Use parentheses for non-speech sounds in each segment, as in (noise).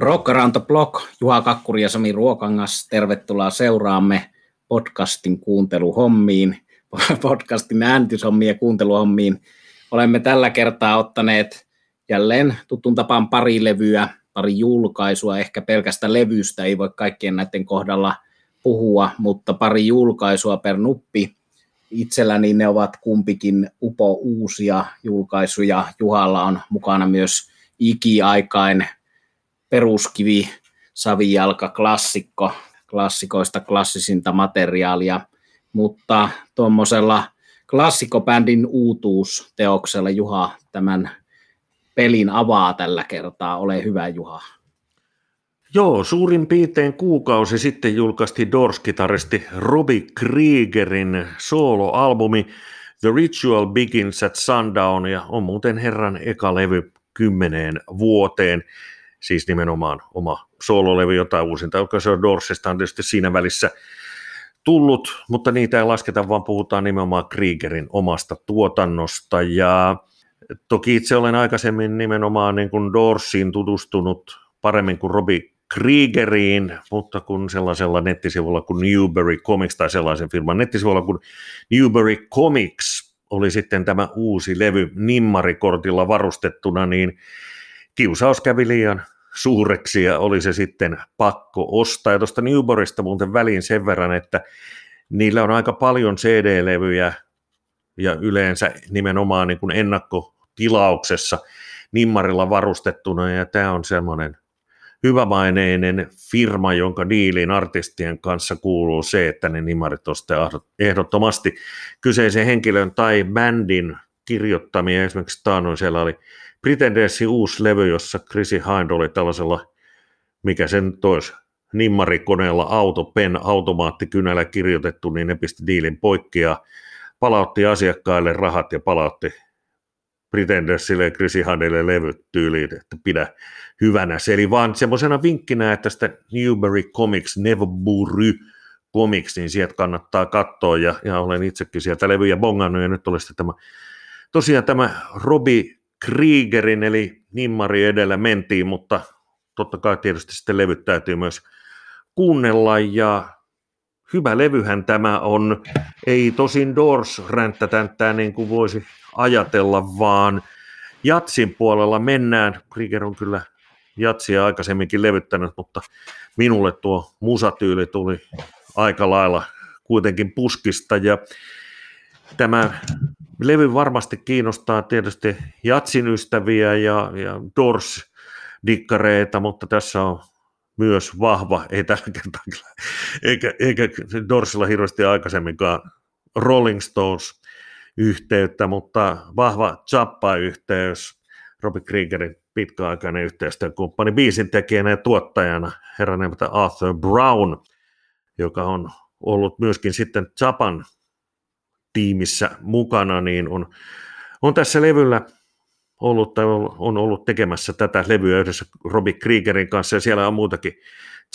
Rock Around the Block, Juha Kakkuri ja Sami Ruokangas, tervetuloa seuraamme podcastin kuunteluhommiin, (laughs) podcastin äänityshommiin ja kuunteluhommiin. Olemme tällä kertaa ottaneet jälleen tutun tapaan pari levyä, pari julkaisua, ehkä pelkästä levystä ei voi kaikkien näiden kohdalla puhua, mutta pari julkaisua per nuppi. Itselläni ne ovat kumpikin upo uusia julkaisuja. Juhalla on mukana myös ikiaikain peruskivi, savijalka, klassikko, klassikoista klassisinta materiaalia, mutta tuommoisella klassikobändin uutuusteoksella Juha tämän pelin avaa tällä kertaa. Ole hyvä Juha. Joo, suurin piirtein kuukausi sitten julkaistiin Doors-kitaristi Robbie Kriegerin soloalbumi The Ritual Begins at Sundown ja on muuten herran eka levy kymmeneen vuoteen siis nimenomaan oma soololevy, jota uusinta se on Dorsesta on tietysti siinä välissä tullut, mutta niitä ei lasketa, vaan puhutaan nimenomaan Kriegerin omasta tuotannosta. Ja toki itse olen aikaisemmin nimenomaan niin kuin Dorsiin tutustunut paremmin kuin Robi Kriegeriin, mutta kun sellaisella nettisivulla kuin Newberry Comics tai sellaisen firman nettisivulla kuin Newberry Comics oli sitten tämä uusi levy Nimmarikortilla varustettuna, niin kiusaus kävi liian suureksi ja oli se sitten pakko ostaa. Ja tuosta Newborista muuten väliin sen verran, että niillä on aika paljon CD-levyjä ja yleensä nimenomaan niin kuin ennakkotilauksessa nimmarilla varustettuna ja tämä on semmoinen hyvämaineinen firma, jonka diiliin artistien kanssa kuuluu se, että ne nimarit ostaa ehdottomasti kyseisen henkilön tai bändin kirjoittamia. Esimerkiksi taannoin siellä oli Pretendersin uusi levy, jossa Chrissy Hind oli tällaisella, mikä sen tois, nimmarikoneella auto, pen, automaattikynällä kirjoitettu, niin ne pisti diilin poikki ja palautti asiakkaille rahat ja palautti Pretendersille ja Chrissy Hindille levyt tyyliin, että pidä hyvänä. Se eli vaan semmoisena vinkkinä, että tästä Newberry Comics, Nevbury Comics, niin sieltä kannattaa katsoa ja, ja olen itsekin sieltä levyjä bongannut ja nyt oli sitten tämä tosiaan tämä Robi Kriegerin eli Nimmari edellä mentiin, mutta totta kai tietysti sitten levyt täytyy myös kuunnella ja hyvä levyhän tämä on. Ei tosin Doors ränttätänttää niin kuin voisi ajatella, vaan Jatsin puolella mennään. Krieger on kyllä Jatsia aikaisemminkin levyttänyt, mutta minulle tuo musatyyli tuli aika lailla kuitenkin puskista ja tämä levy varmasti kiinnostaa tietysti Jatsin ystäviä ja, ja Dors-dikkareita, mutta tässä on myös vahva, ei tällä kertaa eikä, eikä Dorsilla hirveästi aikaisemminkaan Rolling Stones yhteyttä, mutta vahva Zappa-yhteys, Robbie Kriegerin pitkäaikainen yhteistyökumppani biisintekijänä ja tuottajana, herran nimeltä Arthur Brown, joka on ollut myöskin sitten Japan tiimissä mukana, niin on, on tässä levyllä ollut, tai on ollut tekemässä tätä levyä yhdessä Robbie Kriegerin kanssa, ja siellä on muutakin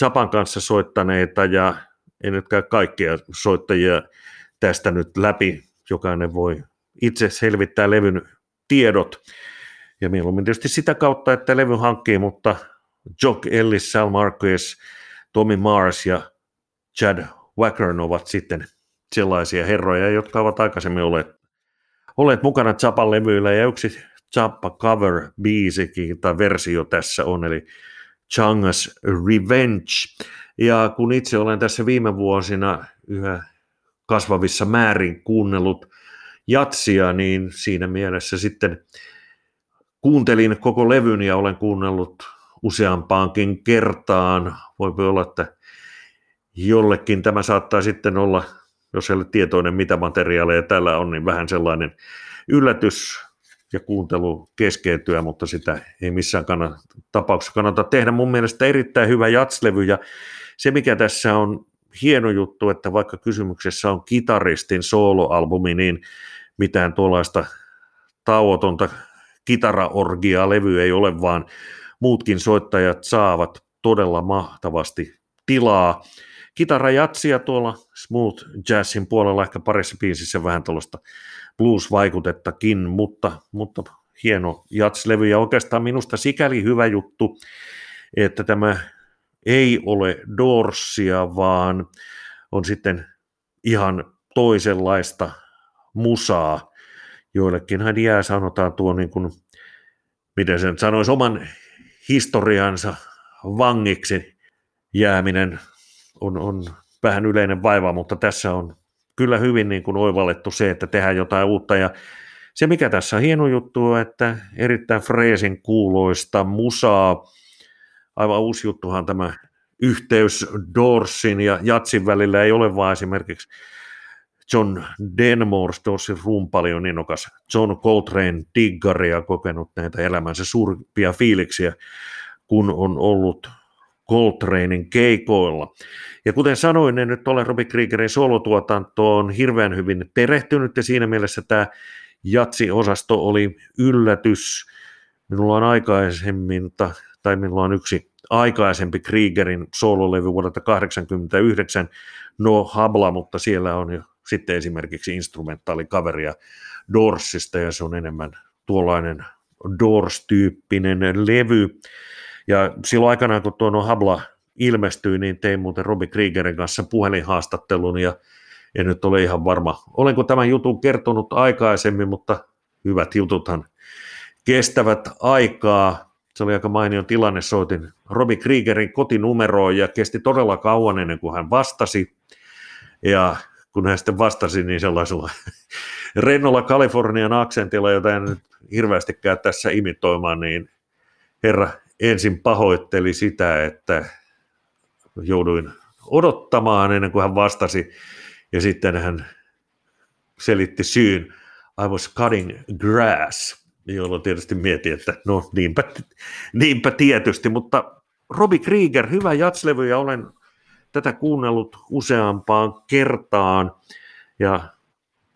Japan kanssa soittaneita, ja en nyt käy kaikkia soittajia tästä nyt läpi, jokainen voi itse selvittää levyn tiedot, ja mieluummin tietysti sitä kautta, että levy hankkii, mutta Jock Ellis, Sal Marquez, Tommy Mars ja Chad Wackern ovat sitten sellaisia herroja, jotka ovat aikaisemmin olleet, olleet mukana Zappan levyillä ja yksi Zappa cover biisikin tai versio tässä on, eli Changas Revenge. Ja kun itse olen tässä viime vuosina yhä kasvavissa määrin kuunnellut jatsia, niin siinä mielessä sitten kuuntelin koko levyn ja olen kuunnellut useampaankin kertaan. Voi olla, että jollekin tämä saattaa sitten olla jos ei ole tietoinen, mitä materiaaleja tällä on, niin vähän sellainen yllätys ja kuuntelu keskeytyä, mutta sitä ei missään kannata, tapauksessa kannata tehdä. Mun mielestä erittäin hyvä jatslevy ja se, mikä tässä on hieno juttu, että vaikka kysymyksessä on kitaristin soloalbumi, niin mitään tuollaista tauotonta kitaraorgiaa levy ei ole, vaan muutkin soittajat saavat todella mahtavasti tilaa kitarajatsia tuolla smooth jazzin puolella, ehkä parissa biisissä vähän tuollaista blues-vaikutettakin, mutta, mutta hieno jatslevy ja oikeastaan minusta sikäli hyvä juttu, että tämä ei ole Dorsia, vaan on sitten ihan toisenlaista musaa. Joillekin hän jää, sanotaan tuo niin kuin, miten sen sanoisi, oman historiansa vangiksi jääminen on, on vähän yleinen vaiva, mutta tässä on kyllä hyvin niin kuin oivallettu se, että tehdään jotain uutta. Ja se mikä tässä on hieno juttu on, että erittäin freesin kuuloista musaa, aivan uusi juttuhan tämä yhteys Dorsin ja Jatsin välillä ei ole vaan esimerkiksi John Denmore, Dorsin rumpali on innokas, John Coltrane diggaria kokenut näitä elämänsä suurimpia fiiliksiä, kun on ollut Coltranein keikoilla. Ja kuten sanoin, en nyt ole Robbie Kriegerin solotuotantoon hirveän hyvin perehtynyt, ja siinä mielessä tämä Jatsi-osasto oli yllätys. Minulla on aikaisemmin, tai minulla on yksi aikaisempi Kriegerin sololevy vuodelta 1989, No Habla, mutta siellä on jo sitten esimerkiksi instrumentaalikaveria Dorsista, ja se on enemmän tuollainen Doors-tyyppinen levy. Ja silloin aikanaan, kun tuo No Habla ilmestyi, niin tein muuten Robbie Kriegerin kanssa puhelinhaastattelun, ja en nyt ole ihan varma, olenko tämän jutun kertonut aikaisemmin, mutta hyvät jututhan kestävät aikaa. Se oli aika mainio tilanne, soitin Robbie Kriegerin kotinumeroon ja kesti todella kauan ennen kuin hän vastasi. Ja kun hän sitten vastasi, niin sellaisella (laughs) rennolla Kalifornian aksentilla, jota en nyt hirveästikään tässä imitoimaan, niin herra ensin pahoitteli sitä, että jouduin odottamaan ennen kuin hän vastasi, ja sitten hän selitti syyn, I was cutting grass, jolloin tietysti mietin, että no niinpä, niinpä tietysti, mutta Robbie Krieger, hyvä jatslevy ja olen tätä kuunnellut useampaan kertaan. Ja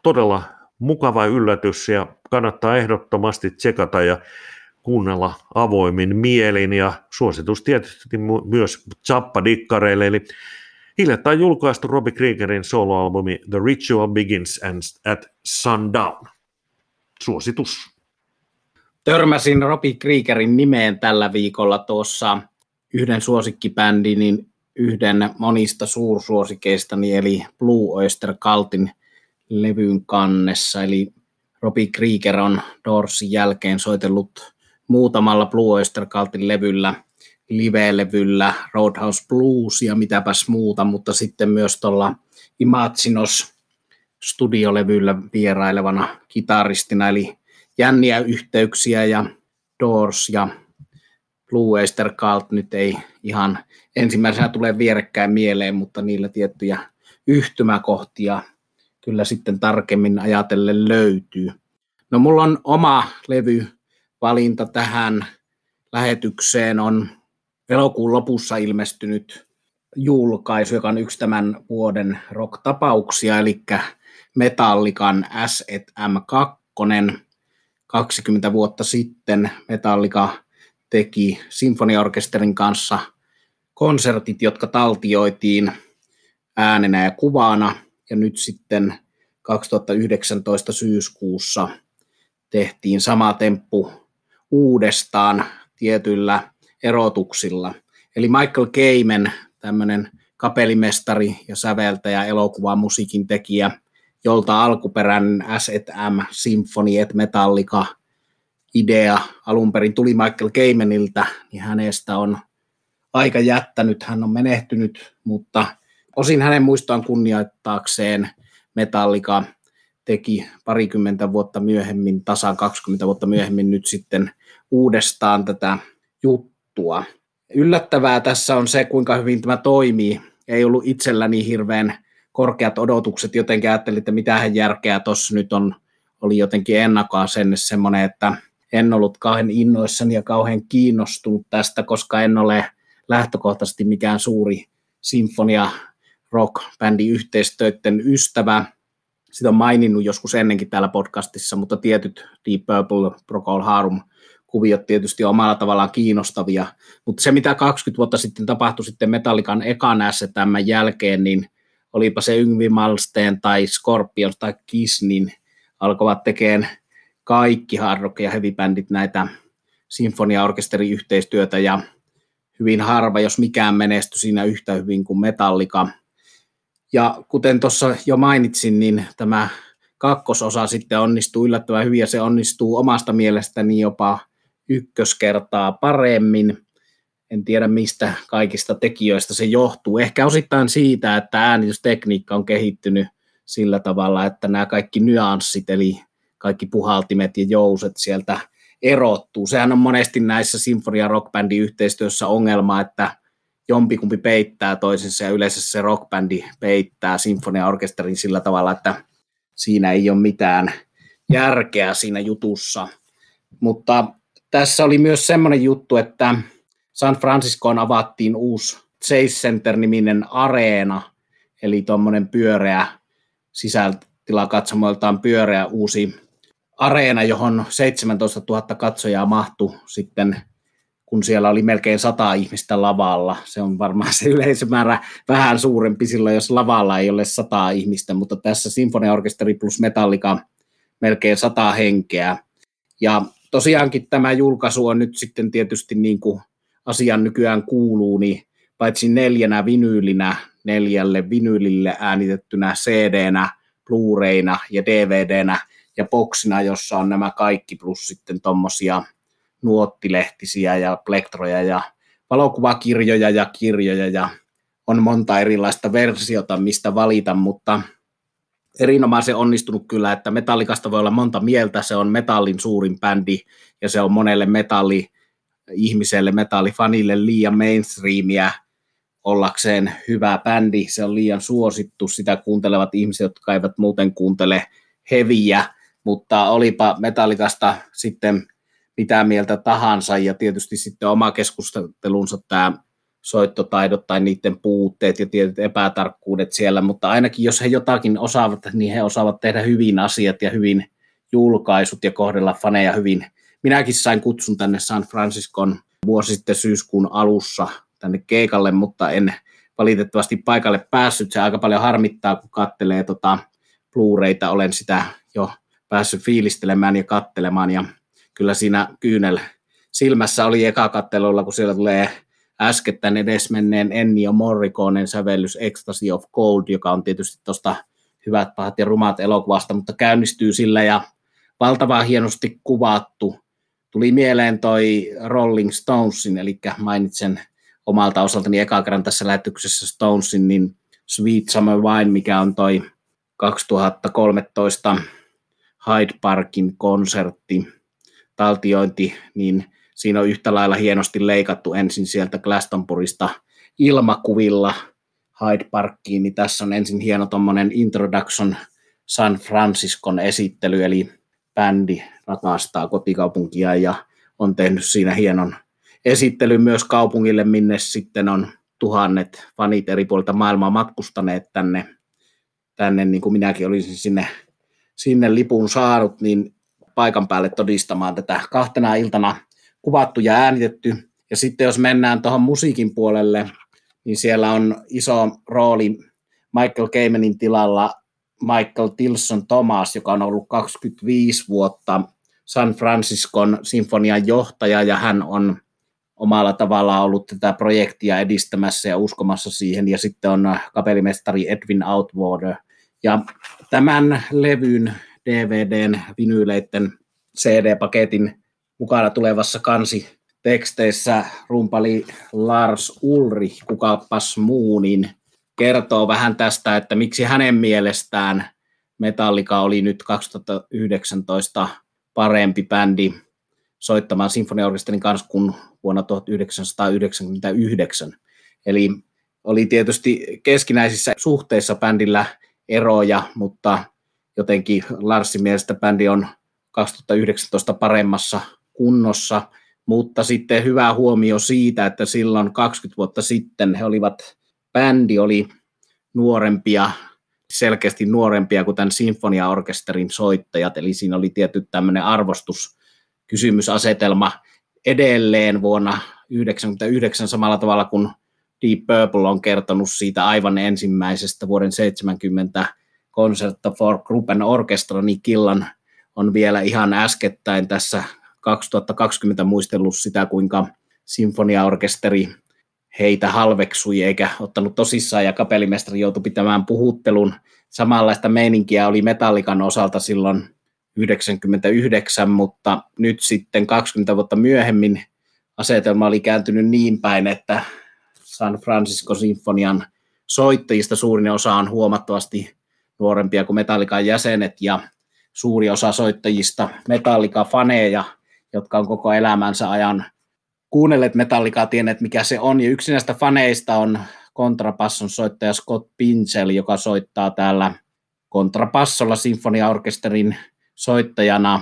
todella mukava yllätys ja kannattaa ehdottomasti tsekata. Ja kuunnella avoimin mielin ja suositus tietysti myös Zappa-dikkareille, eli hiljattain julkaistu Robbie Kriegerin soloalbumi The Ritual Begins and at Sundown. Suositus. Törmäsin Robbie Kriegerin nimeen tällä viikolla tuossa yhden suosikkibändin, niin yhden monista suursuosikeistani, eli Blue Oyster Cultin levyn kannessa. Eli Robbie Krieger on Doorsin jälkeen soitellut muutamalla Blue Oyster Cultin levyllä, live-levyllä, Roadhouse Blues ja mitäpäs muuta, mutta sitten myös tuolla Imaginos studiolevyllä vierailevana kitaristina, eli jänniä yhteyksiä ja Doors ja Blue Oyster Cult nyt ei ihan ensimmäisenä tule vierekkäin mieleen, mutta niillä tiettyjä yhtymäkohtia kyllä sitten tarkemmin ajatellen löytyy. No mulla on oma levy valinta tähän lähetykseen on elokuun lopussa ilmestynyt julkaisu, joka on yksi tämän vuoden rock-tapauksia, eli Metallikan S&M2. 20 vuotta sitten Metallica teki sinfoniaorkesterin kanssa konsertit, jotka taltioitiin äänenä ja kuvana, ja nyt sitten 2019 syyskuussa tehtiin sama temppu uudestaan tietyillä erotuksilla. Eli Michael Keimen, tämmöinen kapelimestari ja säveltäjä, elokuva musiikin tekijä, jolta alkuperäinen S&M, Symphony et Metallica idea alun perin tuli Michael Keimeniltä, niin hänestä on aika jättänyt, hän on menehtynyt, mutta osin hänen muistoaan kunnioittaakseen Metallica teki parikymmentä vuotta myöhemmin, tasan 20 vuotta myöhemmin nyt sitten uudestaan tätä juttua. Yllättävää tässä on se, kuinka hyvin tämä toimii. Ei ollut itselläni hirveän korkeat odotukset, jotenkin ajattelin, että mitähän järkeä tuossa nyt on, oli jotenkin ennakkoasenne semmoinen, että en ollut kauhean innoissani ja kauhean kiinnostunut tästä, koska en ole lähtökohtaisesti mikään suuri sinfonia rock-bändi yhteistöiden ystävä. Sitä on maininnut joskus ennenkin täällä podcastissa, mutta tietyt Deep Purple, Procol Harum kuviot tietysti omalla tavallaan kiinnostavia, mutta se mitä 20 vuotta sitten tapahtui sitten Metallikan ekan tämän jälkeen, niin olipa se Yngvi Malsteen tai Scorpions tai Kiss, niin alkoivat tekemään kaikki hard rock ja heavy näitä sinfoniaorkesteriyhteistyötä ja hyvin harva, jos mikään menestyi siinä yhtä hyvin kuin Metallica. Ja kuten tuossa jo mainitsin, niin tämä kakkososa sitten onnistuu yllättävän hyvin ja se onnistuu omasta mielestäni jopa ykköskertaa paremmin. En tiedä mistä kaikista tekijöistä se johtuu. Ehkä osittain siitä, että äänitystekniikka on kehittynyt sillä tavalla, että nämä kaikki nyanssit, eli kaikki puhaltimet ja jouset sieltä erottuu. Sehän on monesti näissä sinfonia rockbändi yhteistyössä ongelma, että jompikumpi peittää toisensa ja yleensä se rockbändi peittää sinfoniaorkesterin sillä tavalla, että siinä ei ole mitään järkeä siinä jutussa. Mutta tässä oli myös semmoinen juttu, että San Franciscoon avattiin uusi Chase Center-niminen areena, eli tuommoinen pyöreä sisältilakatsomoiltaan pyöreä uusi areena, johon 17 000 katsojaa mahtui sitten, kun siellä oli melkein sata ihmistä lavalla. Se on varmaan se yleisömäärä vähän suurempi silloin, jos lavalla ei ole sata ihmistä, mutta tässä Sinfoniaorkesteri plus Metallica melkein sata henkeä. Ja tosiaankin tämä julkaisu on nyt sitten tietysti niin kuin asian nykyään kuuluu, niin paitsi neljänä vinyylinä, neljälle vinyylille äänitettynä CD-nä, Blu-rayna ja DVDnä ja boksina, jossa on nämä kaikki plus sitten tuommoisia nuottilehtisiä ja plektroja ja valokuvakirjoja ja kirjoja ja on monta erilaista versiota, mistä valita, mutta erinomaisen onnistunut kyllä, että metallikasta voi olla monta mieltä, se on metallin suurin bändi ja se on monelle metalli ihmiselle, metallifanille liian mainstreamia ollakseen hyvä bändi, se on liian suosittu, sitä kuuntelevat ihmiset, jotka eivät muuten kuuntele heviä, mutta olipa metallikasta sitten mitä mieltä tahansa ja tietysti sitten oma keskustelunsa tämä soittotaidot tai niiden puutteet ja tietyt epätarkkuudet siellä, mutta ainakin jos he jotakin osaavat, niin he osaavat tehdä hyvin asiat ja hyvin julkaisut ja kohdella faneja hyvin. Minäkin sain kutsun tänne San Franciscon vuosi sitten syyskuun alussa tänne keikalle, mutta en valitettavasti paikalle päässyt. Se aika paljon harmittaa, kun kattelee tota Blu-rayta. Olen sitä jo päässyt fiilistelemään ja kattelemaan ja kyllä siinä kyynel silmässä oli eka kattelulla, kun siellä tulee äskettäin edesmenneen Ennio Morriconen sävellys Ecstasy of Gold, joka on tietysti tuosta hyvät, pahat ja rumat elokuvasta, mutta käynnistyy sillä ja valtavan hienosti kuvattu. Tuli mieleen toi Rolling Stonesin, eli mainitsen omalta osaltani eka kerran tässä lähetyksessä Stonesin, niin Sweet Summer Wine, mikä on toi 2013 Hyde Parkin konsertti, taltiointi, niin siinä on yhtä lailla hienosti leikattu ensin sieltä Glastonburista ilmakuvilla Hyde Parkiin, niin tässä on ensin hieno tuommoinen Introduction San Franciscon esittely, eli bändi rakastaa kotikaupunkia ja on tehnyt siinä hienon esittelyn myös kaupungille, minne sitten on tuhannet fanit eri puolilta maailmaa matkustaneet tänne, tänne niin kuin minäkin olisin sinne, sinne lipun saanut, niin paikan päälle todistamaan tätä kahtena iltana kuvattu ja äänitetty. Ja sitten jos mennään tuohon musiikin puolelle, niin siellä on iso rooli Michael Kamenin tilalla Michael Tilson Thomas, joka on ollut 25 vuotta San Franciscon sinfonian johtaja ja hän on omalla tavallaan ollut tätä projektia edistämässä ja uskomassa siihen. Ja sitten on kapellimestari Edwin Outwater. Ja tämän levyn DVDn, vinyyleiden CD-paketin mukana tulevassa kansi teksteissä rumpali Lars Ulri, kukapas muu, niin kertoo vähän tästä, että miksi hänen mielestään Metallica oli nyt 2019 parempi bändi soittamaan sinfoniaorkesterin kanssa kuin vuonna 1999. Eli oli tietysti keskinäisissä suhteissa bändillä eroja, mutta jotenkin Larsin mielestä bändi on 2019 paremmassa kunnossa, mutta sitten hyvä huomio siitä, että silloin 20 vuotta sitten he olivat, bändi oli nuorempia, selkeästi nuorempia kuin tämän sinfoniaorkesterin soittajat, eli siinä oli tietty tämmöinen arvostuskysymysasetelma edelleen vuonna 1999 samalla tavalla kuin Deep Purple on kertonut siitä aivan ensimmäisestä vuoden 70 Concerta for Gruppen Orchestra, niin Killan on vielä ihan äskettäin tässä 2020 muistellut sitä, kuinka sinfoniaorkesteri heitä halveksui eikä ottanut tosissaan ja kapellimestari joutui pitämään puhuttelun. Samanlaista meininkiä oli Metallikan osalta silloin 99, mutta nyt sitten 20 vuotta myöhemmin asetelma oli kääntynyt niin päin, että San Francisco Sinfonian soittajista suurin osa on huomattavasti nuorempia kuin Metallikan jäsenet ja suuri osa soittajista Metallica-faneja, jotka on koko elämänsä ajan kuunnelleet Metallicaa, tienneet mikä se on. Ja yksi näistä faneista on kontrapasson soittaja Scott Pincel, joka soittaa täällä kontrapassolla sinfoniaorkesterin soittajana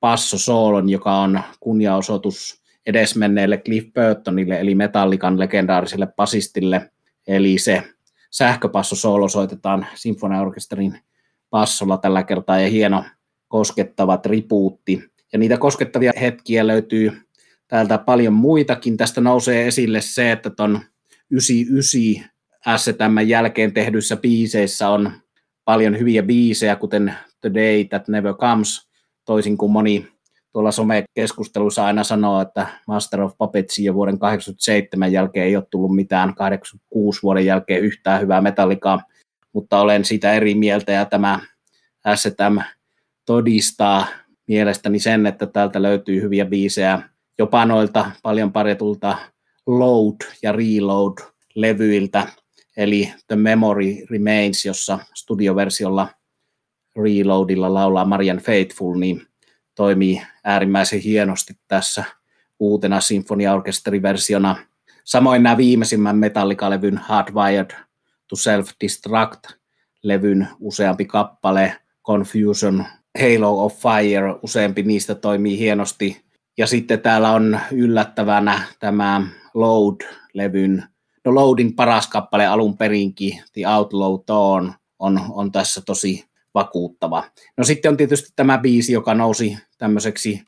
Passo Soolon, joka on kunniaosoitus edesmenneelle Cliff Burtonille, eli Metallikan legendaariselle pasistille. Eli se sähköpasso soolo soitetaan sinfoniaorkesterin passolla tällä kertaa, ja hieno koskettava tribuutti. Ja niitä koskettavia hetkiä löytyy täältä paljon muitakin. Tästä nousee esille se, että ton 99 STM jälkeen tehdyissä biiseissä on paljon hyviä biisejä, kuten The Day That Never Comes, toisin kuin moni tuolla somekeskustelussa aina sanoo, että Master of Puppets jo vuoden 87 jälkeen ei ole tullut mitään, 86 vuoden jälkeen yhtään hyvää metallikaa, mutta olen siitä eri mieltä ja tämä STM todistaa mielestäni sen, että täältä löytyy hyviä biisejä jopa noilta paljon parjatulta Load ja Reload levyiltä, eli The Memory Remains, jossa studioversiolla Reloadilla laulaa Marian Faithful, niin toimii äärimmäisen hienosti tässä uutena sinfoniaorkesteriversiona. Samoin nämä viimeisimmän Metallica-levyn Hardwired to Self-Destruct-levyn useampi kappale, Confusion, Halo of Fire, useampi niistä toimii hienosti. Ja sitten täällä on yllättävänä tämä Load-levyn, no Loadin paras kappale alun perinkin, The Outlaw Dawn, on, on tässä tosi vakuuttava. No sitten on tietysti tämä biisi, joka nousi tämmöiseksi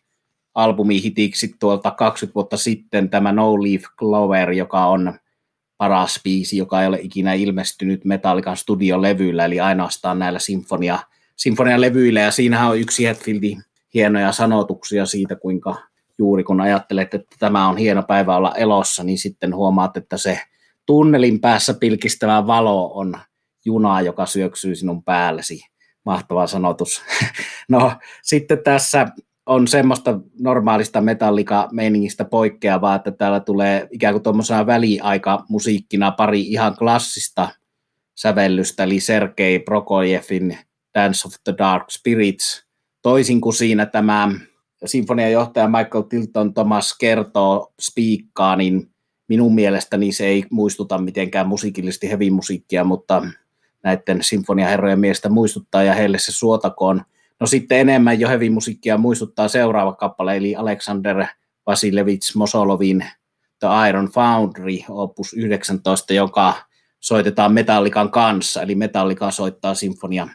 albumihitiksi tuolta 20 vuotta sitten, tämä No Leaf Clover, joka on paras biisi, joka ei ole ikinä ilmestynyt Metallican studiolevyillä, eli ainoastaan näillä sinfonia, sinfonialevyillä, ja siinähän on yksi Hetfieldin hienoja sanotuksia siitä, kuinka juuri kun ajattelet, että tämä on hieno päivä olla elossa, niin sitten huomaat, että se tunnelin päässä pilkistävä valo on juna, joka syöksyy sinun päällesi mahtava sanotus. (laughs) No sitten tässä on semmoista normaalista metallika-meiningistä poikkeavaa, että täällä tulee ikään kuin tuommoisena väliaika musiikkina pari ihan klassista sävellystä, eli Sergei Prokojevin Dance of the Dark Spirits. Toisin kuin siinä tämä sinfoniajohtaja Michael Tilton Thomas kertoo spiikkaa, niin minun mielestäni se ei muistuta mitenkään musiikillisesti heavy musiikkia, mutta näiden sinfoniaherrojen miestä muistuttaa ja heille se suotakoon. No sitten enemmän jo heavy musiikkia muistuttaa seuraava kappale, eli Alexander Vasilevich Mosolovin The Iron Foundry, opus 19, joka soitetaan Metallikan kanssa, eli Metallica soittaa sinfonia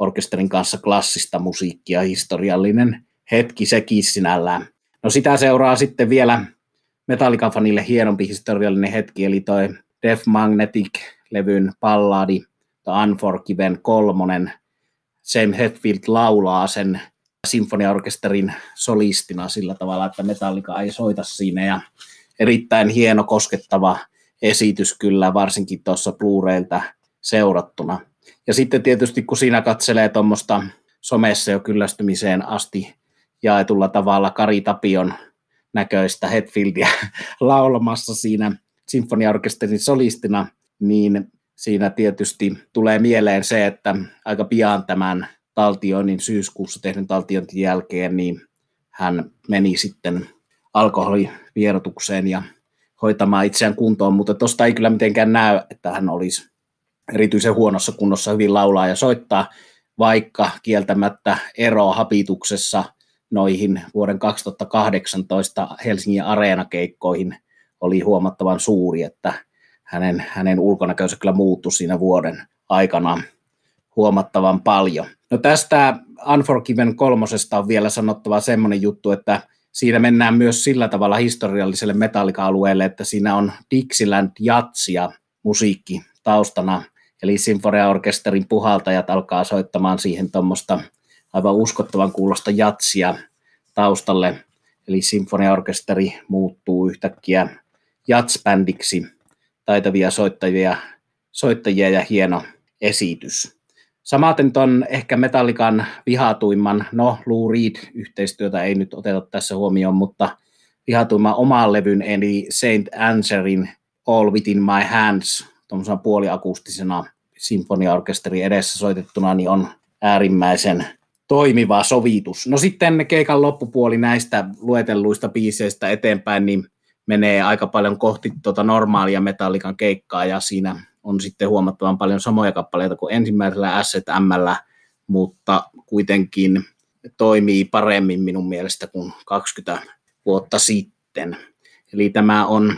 orkesterin kanssa klassista musiikkia, historiallinen hetki sekin sinällään. No sitä seuraa sitten vielä Metallica-fanille hienompi historiallinen hetki, eli toi Death Magnetic-levyn palladi The Unforgiven kolmonen. Sam Hetfield laulaa sen sinfoniaorkesterin solistina sillä tavalla, että Metallica ei soita siinä ja erittäin hieno koskettava esitys kyllä, varsinkin tuossa Blu-rayltä seurattuna. Ja sitten tietysti kun siinä katselee tuommoista somessa jo kyllästymiseen asti jaetulla tavalla Kari Tapion näköistä Hetfieldia (laughs) laulamassa siinä sinfoniaorkesterin solistina, niin siinä tietysti tulee mieleen se, että aika pian tämän taltioinnin syyskuussa tehdyn taltiointin jälkeen, niin hän meni sitten alkoholivierotukseen ja hoitamaan itseään kuntoon, mutta tuosta ei kyllä mitenkään näy, että hän olisi erityisen huonossa kunnossa hyvin laulaa ja soittaa, vaikka kieltämättä ero hapituksessa noihin vuoden 2018 Helsingin areenakeikkoihin oli huomattavan suuri, että hänen, hänen ulkonäkönsä kyllä muuttui siinä vuoden aikana huomattavan paljon. No tästä Unforgiven kolmosesta on vielä sanottava semmoinen juttu, että siinä mennään myös sillä tavalla historialliselle metallika-alueelle, että siinä on Dixieland jatsia musiikki taustana, eli sinfoniaorkesterin puhaltajat alkaa soittamaan siihen tuommoista aivan uskottavan kuulosta jatsia taustalle, eli sinfoniaorkesteri muuttuu yhtäkkiä jatsbändiksi taitavia soittajia, soittajia ja hieno esitys. Samaten ton ehkä Metallikan vihatuimman, no Lou Reed-yhteistyötä ei nyt oteta tässä huomioon, mutta vihatuimman oman levyn, eli Saint Answerin All Within My Hands, tuommoisena puoliakustisena sinfoniaorkesteri edessä soitettuna, niin on äärimmäisen toimiva sovitus. No sitten keikan loppupuoli näistä luetelluista biiseistä eteenpäin, niin menee aika paljon kohti tuota normaalia metallikan keikkaa, ja siinä on sitten huomattavan paljon samoja kappaleita kuin ensimmäisellä SZM, mutta kuitenkin toimii paremmin minun mielestä kuin 20 vuotta sitten. Eli tämä on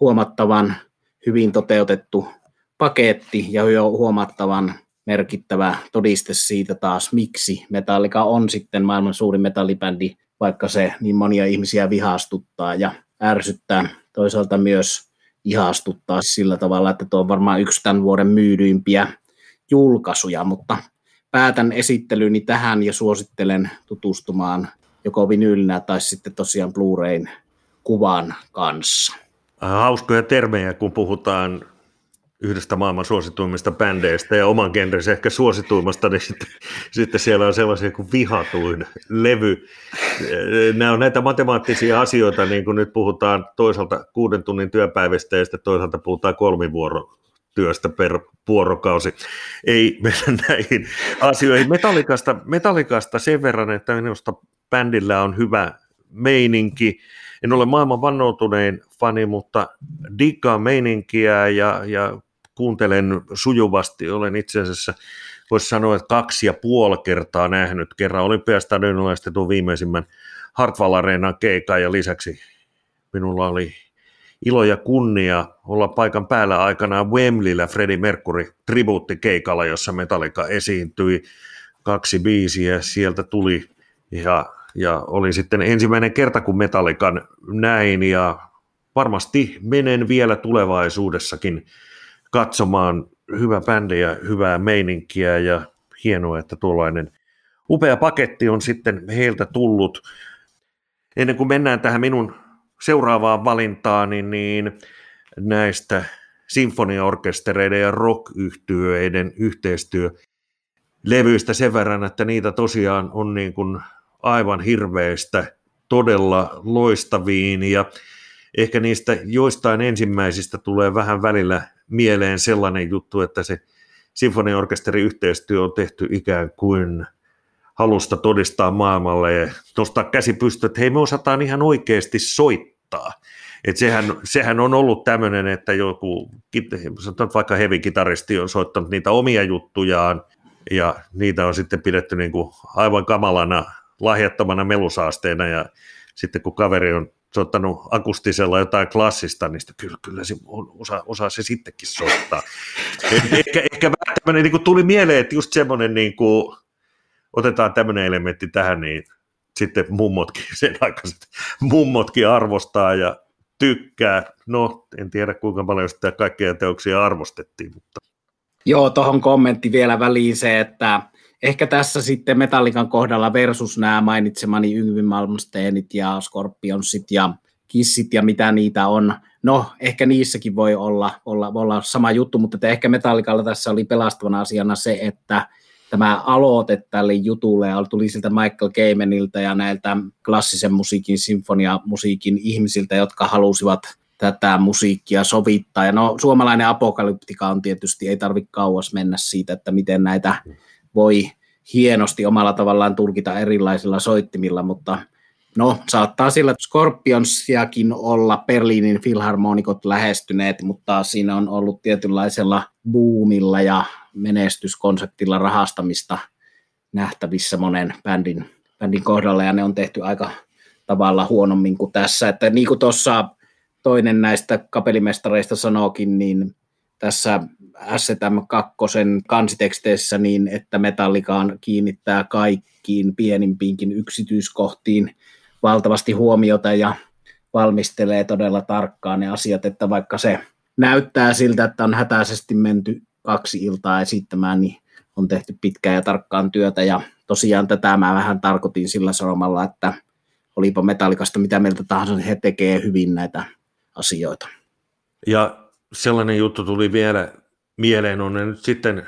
huomattavan hyvin toteutettu paketti ja jo huomattavan merkittävä todiste siitä taas, miksi Metallica on sitten maailman suurin metallibändi, vaikka se niin monia ihmisiä vihastuttaa ja ärsyttää. Toisaalta myös ihastuttaa sillä tavalla, että tuo on varmaan yksi tämän vuoden myydyimpiä julkaisuja, mutta päätän esittelyni tähän ja suosittelen tutustumaan joko vinyylinä tai sitten tosiaan Blu-rayn kuvan kanssa. Hauskoja termejä, kun puhutaan yhdestä maailman suosituimmista bändeistä ja oman genrensä ehkä suosituimmasta, niin sitten, sitten siellä on sellaisia kuin vihatuin levy. Nämä on näitä matemaattisia asioita, niin kuin nyt puhutaan toisaalta kuuden tunnin työpäivästä ja sitten toisaalta puhutaan kolmivuoro työstä per vuorokausi. Ei mennä näihin asioihin. Metallikasta, metallikasta sen verran, että minusta bändillä on hyvä meininki. En ole maailman vannoutunein fani, mutta diggaan meininkiä ja, ja kuuntelen sujuvasti. Olen itse asiassa, voisi sanoa, että kaksi ja puoli kertaa nähnyt. Kerran Olympiastadionilla ja sitten tuon viimeisimmän Hartwall Areenan keikan ja lisäksi minulla oli ilo ja kunnia olla paikan päällä aikanaan Wembleyllä Freddie Mercury tribuuttikeikalla, jossa Metallica esiintyi. Kaksi biisiä sieltä tuli ja, ja oli sitten ensimmäinen kerta, kun Metallican näin ja varmasti menen vielä tulevaisuudessakin katsomaan hyvä bändi ja hyvää meininkiä ja hienoa, että tuollainen upea paketti on sitten heiltä tullut. Ennen kuin mennään tähän minun seuraavaan valintaan, niin, niin näistä sinfoniaorkestereiden ja rock yhteistyö levyistä sen verran, että niitä tosiaan on niin kuin aivan hirveistä todella loistaviin ja ehkä niistä joistain ensimmäisistä tulee vähän välillä mieleen sellainen juttu, että se sinfoniaorkesterin yhteistyö on tehty ikään kuin halusta todistaa maailmalle ja nostaa käsi pystyyn, että hei me osataan ihan oikeasti soittaa. Et sehän, sehän on ollut tämmöinen, että joku, sanotaan vaikka heavy-kitaristi on soittanut niitä omia juttujaan, ja niitä on sitten pidetty niin kuin aivan kamalana, lahjattomana melusaasteena, ja sitten kun kaveri on soittanut akustisella jotain klassista, niin kyllä, kyllä se osaa, osaa se sittenkin soittaa. ehkä, ehkä vähän tämmöinen, niin tuli mieleen, että just semmoinen, niin kuin, otetaan tämmöinen elementti tähän, niin sitten mummotkin, (laughs) sen aikaiset mummotkin arvostaa ja tykkää. No, en tiedä kuinka paljon sitä kaikkia teoksia arvostettiin, mutta... Joo, tuohon kommentti vielä väliin se, että ehkä tässä sitten Metallikan kohdalla versus nämä mainitsemani Yngvi Malmsteenit ja Scorpionsit ja Kissit ja mitä niitä on. No, ehkä niissäkin voi olla, olla, olla sama juttu, mutta ehkä Metallikalla tässä oli pelastavana asiana se, että tämä aloite tälle jutulle tuli siltä Michael Kamenilta ja näiltä klassisen musiikin, sinfoniamusiikin ihmisiltä, jotka halusivat tätä musiikkia sovittaa. Ja no, suomalainen apokalyptika on tietysti, ei tarvitse kauas mennä siitä, että miten näitä voi hienosti omalla tavallaan tulkita erilaisilla soittimilla, mutta no saattaa sillä Scorpionsiakin olla Berliinin filharmonikot lähestyneet, mutta siinä on ollut tietynlaisella boomilla ja menestyskonseptilla rahastamista nähtävissä monen bändin, bändin kohdalla ja ne on tehty aika tavalla huonommin kuin tässä, että niin kuin tuossa toinen näistä kapelimestareista sanookin, niin tässä STM2 kansiteksteissä niin, että Metallikaan kiinnittää kaikkiin pienimpiinkin yksityiskohtiin valtavasti huomiota ja valmistelee todella tarkkaan ne asiat, että vaikka se näyttää siltä, että on hätäisesti menty kaksi iltaa esittämään, niin on tehty pitkää ja tarkkaan työtä ja tosiaan tätä mä vähän tarkoitin sillä sanomalla, että olipa metallikasta mitä mieltä tahansa, niin he tekee hyvin näitä asioita. Ja sellainen juttu tuli vielä mieleen, on ne nyt sitten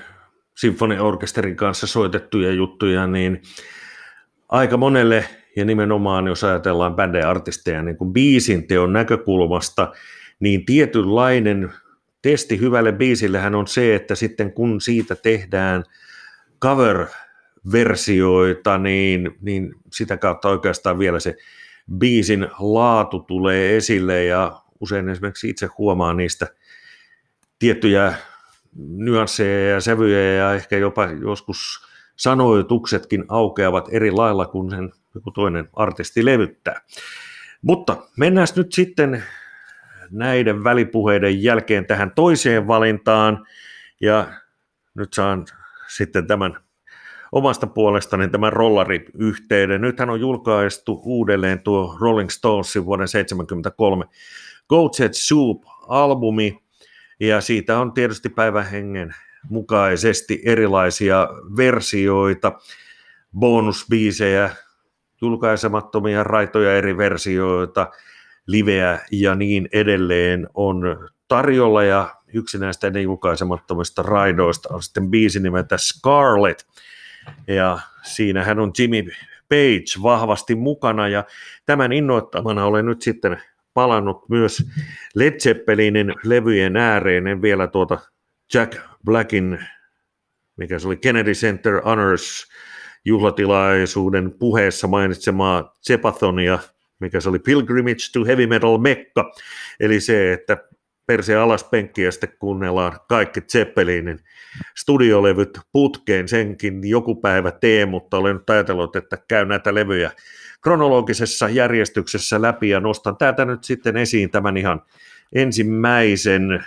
sinfoniorkesterin kanssa soitettuja juttuja, niin aika monelle, ja nimenomaan jos ajatellaan bändejä artisteja niin kuin biisin teon näkökulmasta, niin tietynlainen testi hyvälle biisillehän on se, että sitten kun siitä tehdään cover-versioita, niin, niin sitä kautta oikeastaan vielä se biisin laatu tulee esille ja usein esimerkiksi itse huomaa niistä tiettyjä nyansseja ja sävyjä ja ehkä jopa joskus sanoituksetkin aukeavat eri lailla kuin sen joku toinen artisti levyttää. Mutta mennään nyt sitten näiden välipuheiden jälkeen tähän toiseen valintaan ja nyt saan sitten tämän omasta puolestani tämän rollariyhteyden. Nythän on julkaistu uudelleen tuo Rolling Stonesin vuoden 1973 Goat's Soup-albumi, ja siitä on tietysti päivähengen mukaisesti erilaisia versioita, bonusbiisejä, julkaisemattomia raitoja eri versioita, liveä ja niin edelleen on tarjolla. Ja yksi näistä ennen julkaisemattomista raidoista on sitten biisi nimeltä Scarlet. Ja siinähän on Jimmy Page vahvasti mukana. Ja tämän innoittamana olen nyt sitten palannut myös Led Zeppelinin levyjen ääreen, en vielä tuota Jack Blackin, mikä se oli Kennedy Center Honors juhlatilaisuuden puheessa mainitsemaa Zepathonia, mikä se oli Pilgrimage to Heavy Metal Mekka, eli se, että perse alas penkki ja sitten kuunnellaan kaikki Zeppelinin studiolevyt putkeen, senkin. Joku päivä tee, mutta olen nyt ajatellut, että käy näitä levyjä kronologisessa järjestyksessä läpi ja nostan täältä nyt sitten esiin tämän ihan ensimmäisen,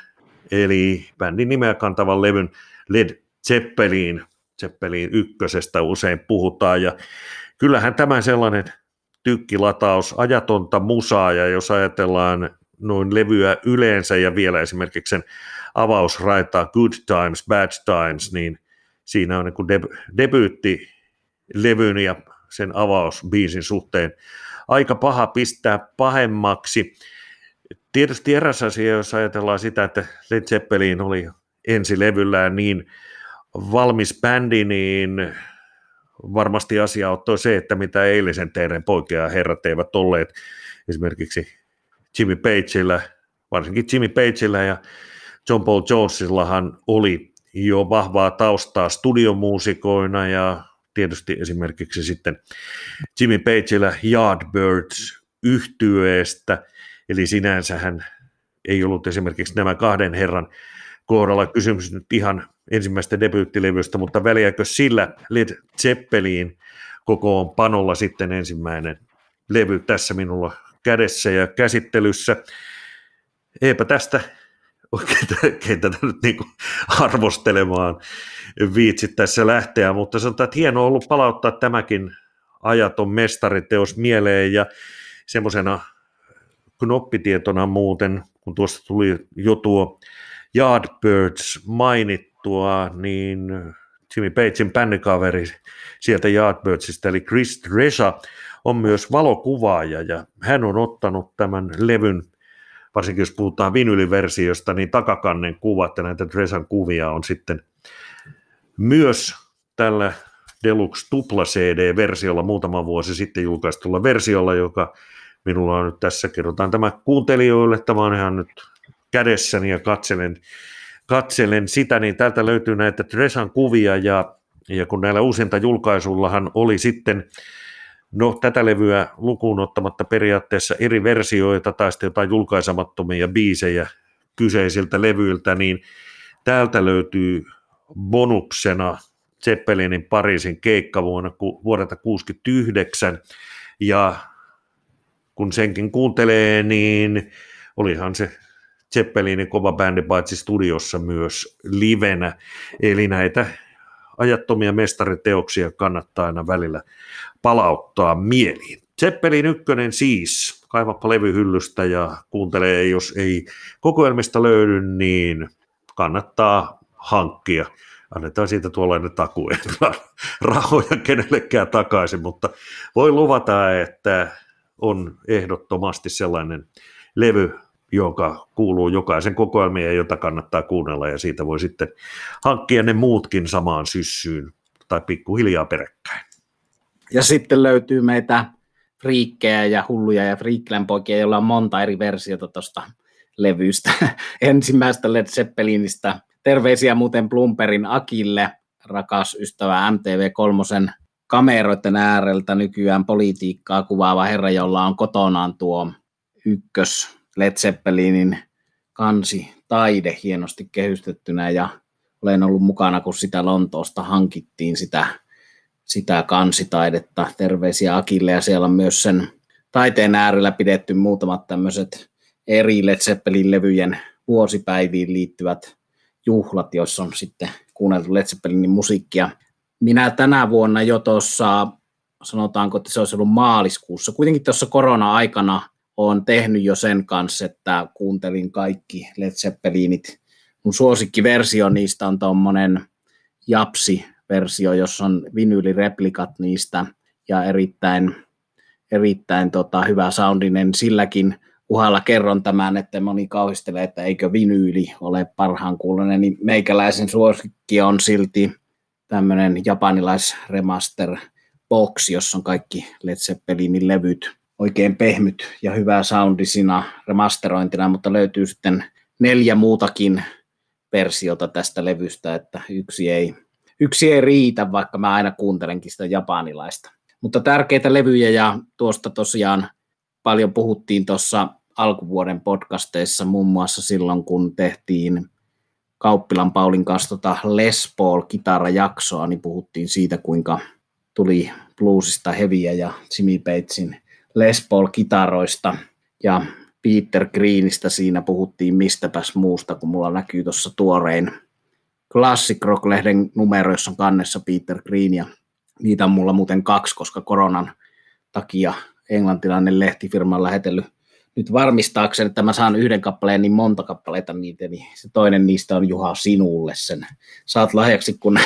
eli bändin nimeä kantavan levyn Led Zeppelin, Zeppelin ykkösestä usein puhutaan ja kyllähän tämä sellainen tykkilataus, ajatonta musaa ja jos ajatellaan noin levyä yleensä ja vielä esimerkiksi sen avausraitaa Good Times, Bad Times, niin siinä on niin deb- debyytti levyn ja sen avausbiisin suhteen aika paha pistää pahemmaksi. Tietysti eräs asia, jos ajatellaan sitä, että Led Zeppelin oli ensilevyllään niin valmis bändi, niin varmasti asia ottoi se, että mitä eilisen teidän poikia herrat eivät olleet esimerkiksi Jimmy Pageillä, varsinkin Jimmy Pageillä ja John Paul Jonesillahan oli jo vahvaa taustaa studiomuusikoina ja tietysti esimerkiksi sitten Jimmy Pageillä Yardbirds yhtyeestä, eli sinänsä hän ei ollut esimerkiksi nämä kahden herran kohdalla kysymys nyt ihan ensimmäistä debyyttilevystä, mutta väliäkö sillä Led Zeppelin kokoon panolla sitten ensimmäinen levy? Tässä minulla kädessä ja käsittelyssä. Eipä tästä oikein tätä nyt niin arvostelemaan viitsi tässä lähteä, mutta sanotaan, että hienoa ollut palauttaa tämäkin ajaton mestariteos mieleen ja semmoisena knoppitietona muuten, kun tuossa tuli jo tuo Yardbirds mainittua, niin Jimmy Pagein bändikaveri sieltä Yardbirdsista, eli Chris Dresha, on myös valokuvaaja ja hän on ottanut tämän levyn, varsinkin jos puhutaan vinyliversiosta, niin takakannen kuvat ja näitä Dresan kuvia on sitten myös tällä Deluxe Tupla CD-versiolla muutama vuosi sitten julkaistulla versiolla, joka minulla on nyt tässä, kerrotaan tämä kuuntelijoille, tämä on ihan nyt kädessäni ja katselen, katselen sitä, niin täältä löytyy näitä Dresan kuvia ja, ja kun näillä uusinta julkaisullahan oli sitten No tätä levyä lukuun ottamatta periaatteessa eri versioita tai sitten jotain julkaisemattomia biisejä kyseisiltä levyiltä, niin täältä löytyy bonuksena Zeppelinin Pariisin keikka vuonna, vuodelta 1969, ja kun senkin kuuntelee, niin olihan se Zeppelinin kova bändi paitsi studiossa myös livenä, eli näitä ajattomia mestariteoksia kannattaa aina välillä palauttaa mieliin. Zeppelin ykkönen siis, kaivappa levyhyllystä ja kuuntelee, jos ei kokoelmista löydy, niin kannattaa hankkia. Annetaan siitä tuollainen taku, että rahoja kenellekään takaisin, mutta voi luvata, että on ehdottomasti sellainen levy joka kuuluu jokaisen kokoelmien, jota kannattaa kuunnella ja siitä voi sitten hankkia ne muutkin samaan syssyyn tai pikkuhiljaa peräkkäin. Ja sitten löytyy meitä friikkejä ja hulluja ja friikkilän poikia, joilla on monta eri versiota tuosta levystä. (laughs) Ensimmäistä Led Zeppelinistä. Terveisiä muuten Plumperin Akille, rakas ystävä MTV3 kameroiden ääreltä nykyään politiikkaa kuvaava herra, jolla on kotonaan tuo ykkös Led Zeppelinin kansi taide hienosti kehystettynä ja olen ollut mukana, kun sitä Lontoosta hankittiin sitä, sitä kansitaidetta. Terveisiä Akille ja siellä on myös sen taiteen äärellä pidetty muutamat tämmöiset eri Led Zeppelin levyjen vuosipäiviin liittyvät juhlat, joissa on sitten kuunneltu Led Zeppelinin musiikkia. Minä tänä vuonna jo tuossa, sanotaanko, että se olisi ollut maaliskuussa, kuitenkin tuossa korona-aikana olen tehnyt jo sen kanssa, että kuuntelin kaikki Led Zeppelinit. Mun suosikkiversio niistä on tuommoinen Japsi-versio, jossa on vinyylireplikat niistä ja erittäin, erittäin tota, hyvä soundinen. Silläkin uhalla kerron tämän, että moni kauhistelee, että eikö vinyyli ole parhaan kuulonen, niin meikäläisen suosikki on silti tämmöinen japanilais remaster box, jossa on kaikki Led Zeppelinin levyt oikein pehmyt ja hyvää soundisina remasterointina, mutta löytyy sitten neljä muutakin versiota tästä levystä, että yksi ei, yksi ei riitä, vaikka mä aina kuuntelenkin sitä japanilaista. Mutta tärkeitä levyjä ja tuosta tosiaan paljon puhuttiin tuossa alkuvuoden podcasteissa, muun muassa silloin, kun tehtiin Kauppilan Paulin kanssa tota Les Paul kitarajaksoa, niin puhuttiin siitä, kuinka tuli bluesista heviä ja Jimmy Batesin Les Paul-kitaroista ja Peter Greenistä siinä puhuttiin mistäpäs muusta, kun mulla näkyy tuossa tuorein Classic Rock-lehden numero, jossa on kannessa Peter Green ja niitä on mulla muuten kaksi, koska koronan takia englantilainen lehtifirma on lähetellyt nyt varmistaakseni, että mä saan yhden kappaleen niin monta kappaleita niitä, niin se toinen niistä on Juha sinulle sen. Saat lahjaksi, kun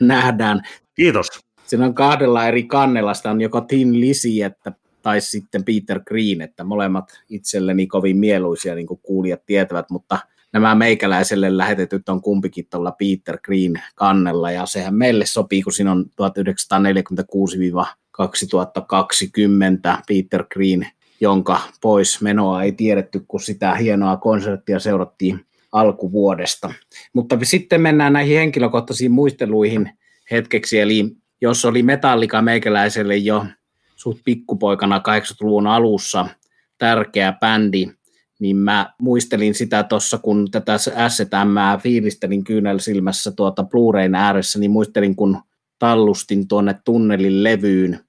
nähdään. Kiitos. Siinä on kahdella eri kannella, sitä on joko Tin Lisi että, tai sitten Peter Green, että molemmat itselleni kovin mieluisia, niin kuin kuulijat tietävät, mutta nämä meikäläiselle lähetetyt on kumpikin tuolla Peter Green kannella, ja sehän meille sopii, kun siinä on 1946-2020 Peter Green jonka pois menoa ei tiedetty, kun sitä hienoa konserttia seurattiin alkuvuodesta. Mutta sitten mennään näihin henkilökohtaisiin muisteluihin hetkeksi, eli jos oli Metallika meikäläiselle jo suht pikkupoikana 80-luvun alussa tärkeä bändi, niin mä muistelin sitä tuossa, kun tätä STM fiilistelin kyynel silmässä tuota Blu-rayn ääressä, niin muistelin, kun tallustin tuonne tunnelin levyyn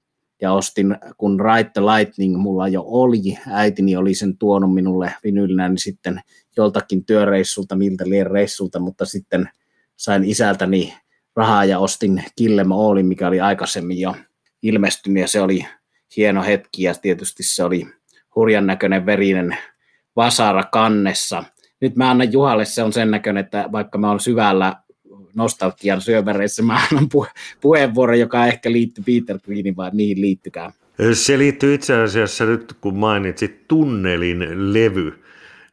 ja ostin, kun Ride the Lightning mulla jo oli, äitini oli sen tuonut minulle vinylinä, niin sitten joltakin työreissulta, miltä liian reissulta, mutta sitten sain isältäni rahaa ja ostin Killem Oolin, mikä oli aikaisemmin jo ilmestynyt ja se oli hieno hetki ja tietysti se oli hurjan näköinen verinen vasara kannessa. Nyt mä annan Juhalle, se on sen näköinen, että vaikka mä olen syvällä nostalgian syövereissä mä annan pu- puheenvuoron, joka ehkä liittyy Peter Greenin, vai mihin liittykään? Se liittyy itse asiassa nyt, kun mainitsit Tunnelin levy,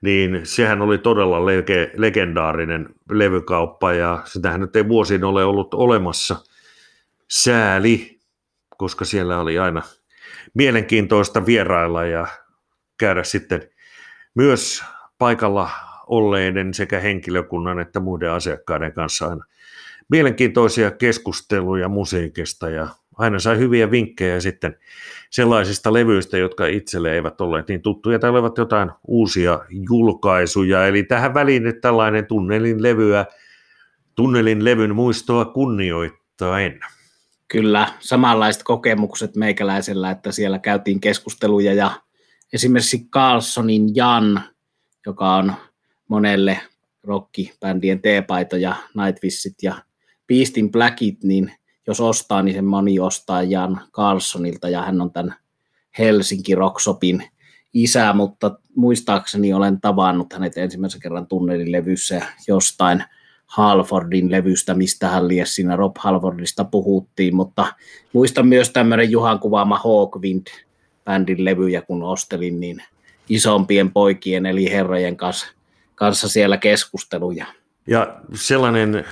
niin sehän oli todella lege- legendaarinen levykauppa, ja sitähän nyt ei vuosiin ole ollut olemassa. Sääli, koska siellä oli aina mielenkiintoista vierailla ja käydä sitten myös paikalla olleiden sekä henkilökunnan että muiden asiakkaiden kanssa aina mielenkiintoisia keskusteluja musiikista ja aina sai hyviä vinkkejä sitten sellaisista levyistä, jotka itselle eivät olleet niin tuttuja tai olivat jotain uusia julkaisuja. Eli tähän väliin nyt tällainen tunnelin levyä, tunnelin levyn muistoa kunnioittaen. Kyllä, samanlaiset kokemukset meikäläisellä, että siellä käytiin keskusteluja ja esimerkiksi Carlsonin Jan, joka on monelle rockibändien T-paitoja, Nightwissit ja Beastin Blackit, niin jos ostaa, niin sen moni ostaa Jan Carlsonilta ja hän on tämän Helsinki Rockshopin isä, mutta muistaakseni olen tavannut hänet ensimmäisen kerran tunnelin levyssä jostain Halfordin levystä, mistä hän lies siinä Rob Halfordista puhuttiin, mutta muistan myös tämmöinen Juhan kuvaama Hawkwind bändin levyjä, kun ostelin, niin isompien poikien eli herrojen kanssa, kanssa siellä keskusteluja. Ja sellainen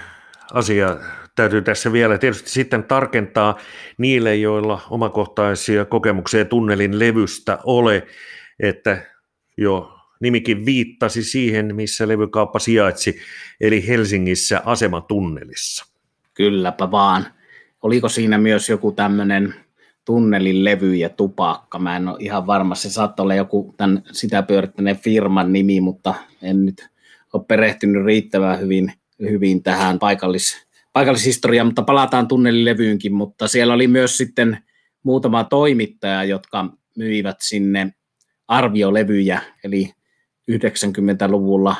asia täytyy tässä vielä tietysti sitten tarkentaa niille, joilla omakohtaisia kokemuksia tunnelin levystä ole, että jo nimikin viittasi siihen, missä levykauppa sijaitsi, eli Helsingissä asematunnelissa. Kylläpä vaan. Oliko siinä myös joku tämmöinen tunnelin levy ja tupakka? Mä en ole ihan varma, se saattoi olla joku tämän, sitä pyörittäneen firman nimi, mutta en nyt ole perehtynyt riittävän hyvin, hyvin tähän paikallis, paikallishistoriaan, mutta palataan tunnelilevyynkin, mutta siellä oli myös sitten muutama toimittaja, jotka myivät sinne arviolevyjä, eli 90-luvulla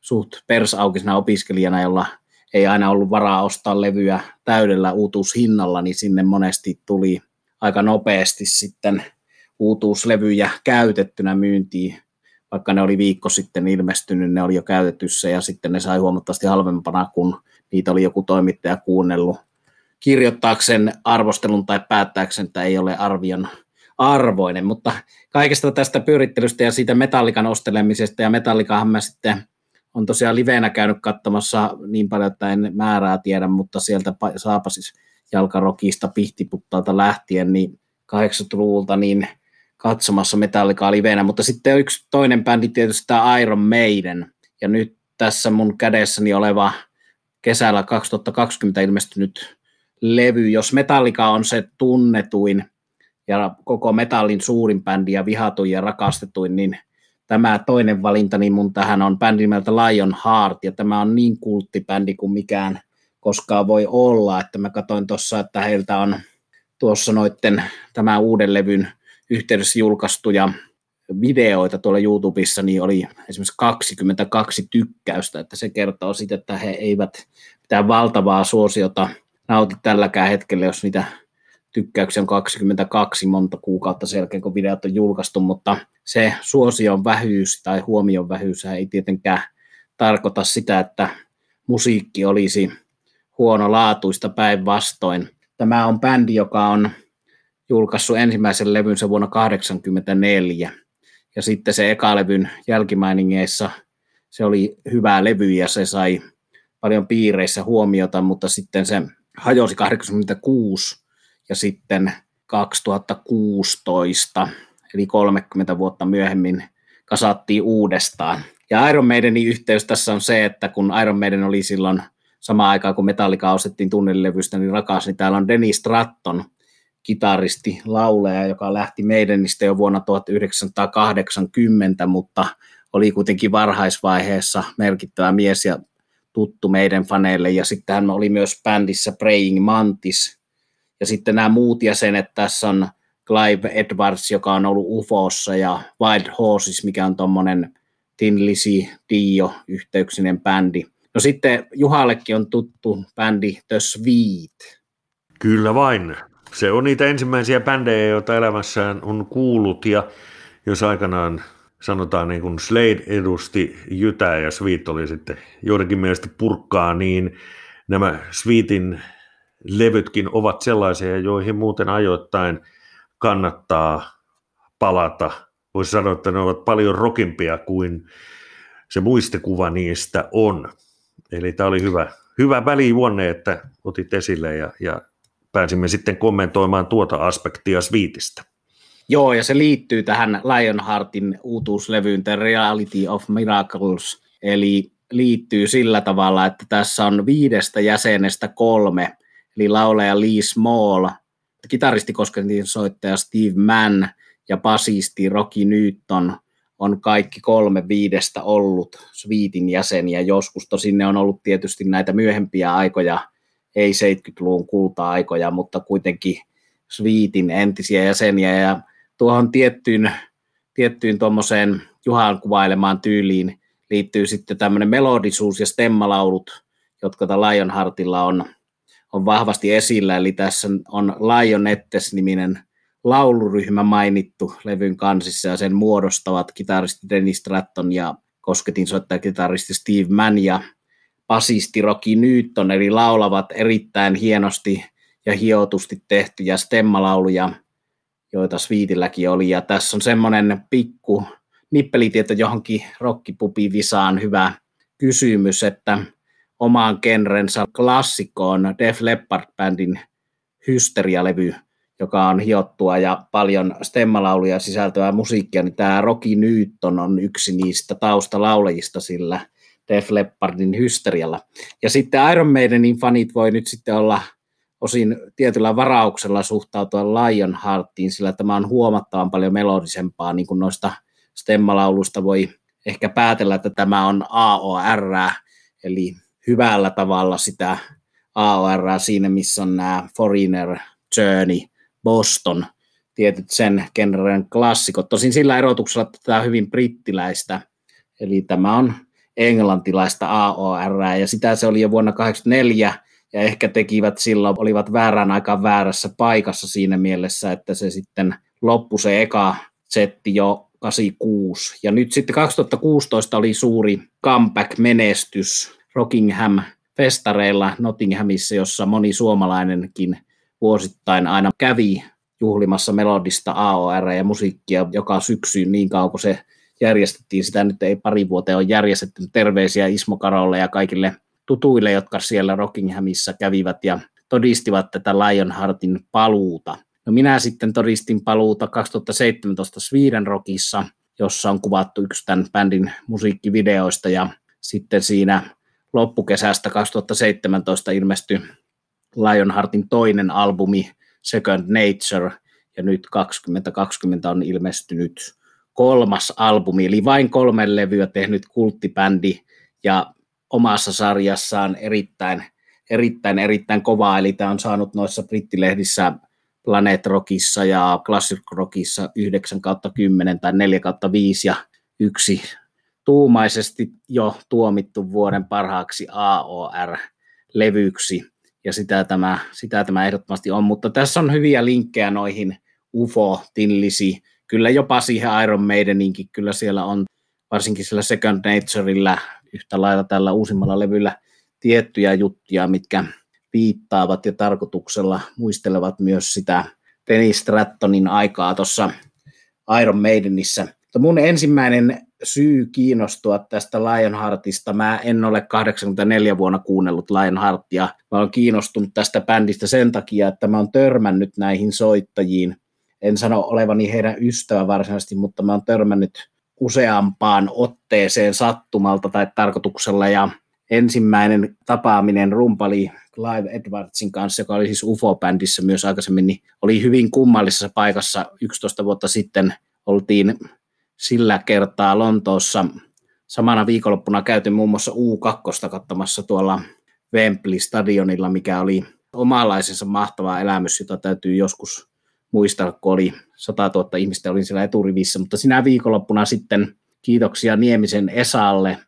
suht persaukisena opiskelijana, jolla ei aina ollut varaa ostaa levyä täydellä uutuushinnalla, niin sinne monesti tuli aika nopeasti sitten uutuuslevyjä käytettynä myyntiin, vaikka ne oli viikko sitten ilmestynyt, ne oli jo käytetyssä ja sitten ne sai huomattavasti halvempana, kun niitä oli joku toimittaja kuunnellut kirjoittaakseen arvostelun tai päättääkseen, että ei ole arvion arvoinen, mutta kaikesta tästä pyörittelystä ja siitä metallikan ostelemisesta, ja metallikahan mä sitten on tosiaan liveenä käynyt katsomassa niin paljon, että en määrää tiedä, mutta sieltä saapa siis jalkarokista pihtiputtaalta lähtien, niin 80-luvulta niin katsomassa metallikaa liveenä, mutta sitten yksi toinen bändi tietysti tämä Iron Maiden, ja nyt tässä mun kädessäni oleva kesällä 2020 ilmestynyt levy, jos Metallica on se tunnetuin ja koko metallin suurin bändi ja vihatuin ja rakastetuin, niin tämä toinen valinta, niin mun tähän on bändi nimeltä Lion Heart, ja tämä on niin kulttibändi kuin mikään koskaan voi olla, että mä katsoin tuossa, että heiltä on tuossa noitten tämän uuden levyn yhteydessä julkaistuja videoita tuolla YouTubessa, niin oli esimerkiksi 22 tykkäystä, että se kertoo siitä, että he eivät mitään valtavaa suosiota nauti tälläkään hetkellä, jos niitä tykkäyksiä on 22 monta kuukautta sen jälkeen, kun videot on julkaistu, mutta se suosion vähyys tai huomion vähyys ei tietenkään tarkoita sitä, että musiikki olisi huonolaatuista päinvastoin. Tämä on bändi, joka on julkaissut ensimmäisen levynsä vuonna 1984, ja sitten se ekalevyn jälkimainingeissa se oli hyvä levy ja se sai paljon piireissä huomiota, mutta sitten se hajosi 86 ja sitten 2016, eli 30 vuotta myöhemmin, kasattiin uudestaan. Ja Iron Maidenin yhteys tässä on se, että kun Iron Maiden oli silloin samaan aikaan, kun Metallica ostettiin tunnelilevystä, niin rakas, niin täällä on Dennis Stratton, kitaristi, lauleja, joka lähti Maidenistä jo vuonna 1980, mutta oli kuitenkin varhaisvaiheessa merkittävä mies ja tuttu meidän faneille. Ja sitten hän oli myös bändissä Praying Mantis, ja sitten nämä muut jäsenet, tässä on Clive Edwards, joka on ollut UFOssa, ja Wild Horses, mikä on tuommoinen Tin Lizzy Dio yhteyksinen bändi. No sitten Juhallekin on tuttu bändi The Sweet. Kyllä vain. Se on niitä ensimmäisiä bändejä, joita elämässään on kuullut, ja jos aikanaan sanotaan niin kuin Slade edusti Jytää ja Sweet oli sitten joidenkin mielestä purkkaa, niin nämä Sweetin levytkin ovat sellaisia, joihin muuten ajoittain kannattaa palata. Voisi sanoa, että ne ovat paljon rokimpia kuin se muistikuva niistä on. Eli tämä oli hyvä, hyvä välijuonne, että otit esille ja, ja pääsimme sitten kommentoimaan tuota aspektia Sweetistä. Joo, ja se liittyy tähän Lionheartin uutuuslevyyn The Reality of Miracles, eli liittyy sillä tavalla, että tässä on viidestä jäsenestä kolme eli laulaja Lee Small, kitaristi kosketin soittaja Steve Mann ja basisti Rocky Newton on kaikki kolme viidestä ollut Sweetin jäseniä. Joskus tosin ne on ollut tietysti näitä myöhempiä aikoja, ei 70-luvun kulta-aikoja, mutta kuitenkin Sweetin entisiä jäseniä. Ja tuohon tiettyyn, tiettyyn tuommoiseen Juhan kuvailemaan tyyliin liittyy sitten tämmöinen melodisuus ja stemmalaulut, jotka Lionheartilla on on vahvasti esillä, eli tässä on Lionettes-niminen lauluryhmä mainittu levyn kansissa, ja sen muodostavat kitaristi Dennis Stratton ja kosketin soittaja kitaristi Steve Mann ja basisti Rocky Newton, eli laulavat erittäin hienosti ja hiotusti tehtyjä stemmalauluja, joita Sweetilläkin oli, ja tässä on semmoinen pikku nippelitieto johonkin rockipupivisaan hyvä kysymys, että omaan genrensä klassikkoon Def Leppard-bändin Hysteria-levy, joka on hiottua ja paljon stemmalauluja sisältöä musiikkia, niin tämä Rocky Newton on yksi niistä taustalaulajista sillä Def Leppardin Hysterialla. Ja sitten Iron Maidenin fanit voi nyt sitten olla osin tietyllä varauksella suhtautua Lionheartiin, sillä tämä on huomattavan paljon melodisempaa, niin kuin noista stemmalaulusta voi ehkä päätellä, että tämä on AOR, eli hyvällä tavalla sitä AOR siinä, missä on nämä Foreigner, Journey, Boston, tietyt sen genren klassikot. Tosin sillä erotuksella, että tämä on hyvin brittiläistä, eli tämä on englantilaista AOR, ja sitä se oli jo vuonna 1984, ja ehkä tekivät silloin, olivat väärän aikaan väärässä paikassa siinä mielessä, että se sitten loppui se eka setti jo 86. Ja nyt sitten 2016 oli suuri comeback-menestys Rockingham festareilla Nottinghamissa, jossa moni suomalainenkin vuosittain aina kävi juhlimassa melodista AOR ja musiikkia joka syksy niin kauan kuin se järjestettiin. Sitä nyt ei pari vuoteen ole järjestetty. Terveisiä Ismo Karolle ja kaikille tutuille, jotka siellä Rockinghamissa kävivät ja todistivat tätä Lionheartin paluuta. No minä sitten todistin paluuta 2017 Sweden Rockissa, jossa on kuvattu yksi tämän bändin musiikkivideoista ja sitten siinä loppukesästä 2017 ilmestyi Lionheartin toinen albumi Second Nature ja nyt 2020 on ilmestynyt kolmas albumi, eli vain kolme levyä tehnyt kulttibändi ja omassa sarjassaan erittäin, erittäin, erittäin kovaa, eli tämä on saanut noissa brittilehdissä Planet Rockissa ja Classic Rockissa 9 kautta 10 tai 4 kautta 5 ja yksi tuumaisesti jo tuomittu vuoden parhaaksi AOR-levyksi, ja sitä tämä, sitä tämä ehdottomasti on, mutta tässä on hyviä linkkejä noihin UFO, Tinlisi, kyllä jopa siihen Iron Maideninkin, kyllä siellä on varsinkin sillä Second Natureilla yhtä lailla tällä uusimmalla levyllä tiettyjä juttuja, mitkä viittaavat ja tarkoituksella muistelevat myös sitä Dennis Strattonin aikaa tuossa Iron Maidenissä. Mutta mun ensimmäinen syy kiinnostua tästä Lionheartista, mä en ole 84 vuonna kuunnellut Lionheartia, mä olen kiinnostunut tästä bändistä sen takia, että mä oon törmännyt näihin soittajiin. En sano olevani heidän ystävä varsinaisesti, mutta mä oon törmännyt useampaan otteeseen sattumalta tai tarkoituksella ja ensimmäinen tapaaminen rumpali Clive Edwardsin kanssa, joka oli siis UFO-bändissä myös aikaisemmin, niin oli hyvin kummallisessa paikassa 11 vuotta sitten. Oltiin sillä kertaa Lontoossa. Samana viikonloppuna käyty muun muassa U2 katsomassa tuolla Wembley-stadionilla, mikä oli omalaisensa mahtava elämys, jota täytyy joskus muistaa, kun oli 100 000 ihmistä, olin siellä eturivissä, mutta sinä viikonloppuna sitten kiitoksia Niemisen Esalle.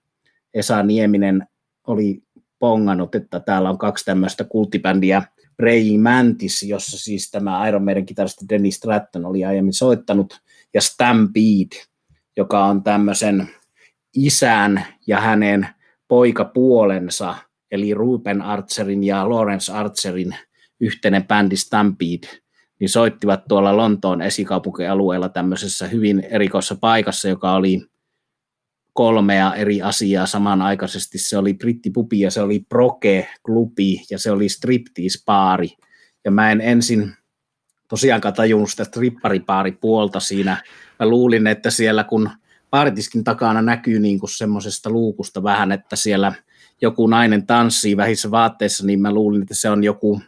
Esa Nieminen oli pongannut, että täällä on kaksi tämmöistä kulttibändiä, Ray Mantis, jossa siis tämä Iron Maiden kitaristi Dennis Stratton oli aiemmin soittanut, ja Stampede, joka on tämmöisen isän ja hänen poikapuolensa, eli Ruben Archerin ja Lawrence Archerin yhteinen bändi Stampede, niin soittivat tuolla Lontoon esikaupunkialueella tämmöisessä hyvin erikoisessa paikassa, joka oli kolmea eri asiaa samanaikaisesti. Se oli brittipubi ja se oli proke-klubi ja se oli striptease-paari. Ja mä en ensin tosiaankaan tajunnut sitä stripparipaari puolta siinä. Mä luulin, että siellä kun baaritiskin takana näkyy niin kuin semmoisesta luukusta vähän, että siellä joku nainen tanssii vähissä vaatteissa, niin mä luulin, että se on joku,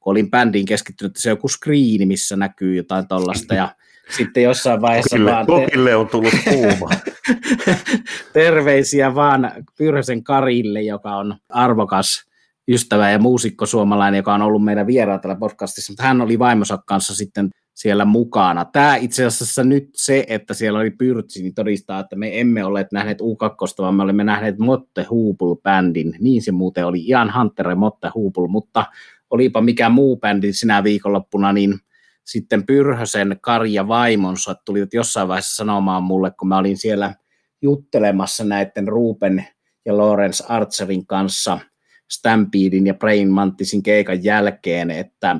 kun olin bändiin keskittynyt, että se on joku screeni, missä näkyy jotain tollasta. Ja sitten jossain vaiheessa kokille, vaan... Kokille on tullut kuuma. (laughs) Terveisiä vaan Pyrhösen Karille, joka on arvokas ystävä ja muusikko suomalainen, joka on ollut meidän vieraan tällä podcastissa, mutta hän oli vaimonsa kanssa sitten siellä mukana. Tämä itse asiassa nyt se, että siellä oli Pyrtsi, niin todistaa, että me emme ole nähneet U2, vaan me olemme nähneet Motte Hubul-bändin. Niin se muuten oli, Ian Hunter ja Motte Hubul, mutta olipa mikä muu bändi sinä viikonloppuna, niin sitten Pyrhösen Karja vaimonsa tulivat jossain vaiheessa sanomaan mulle, kun mä olin siellä juttelemassa näiden Ruben ja Lawrence Archerin kanssa Stampedin ja Brain Mantisin keikan jälkeen, että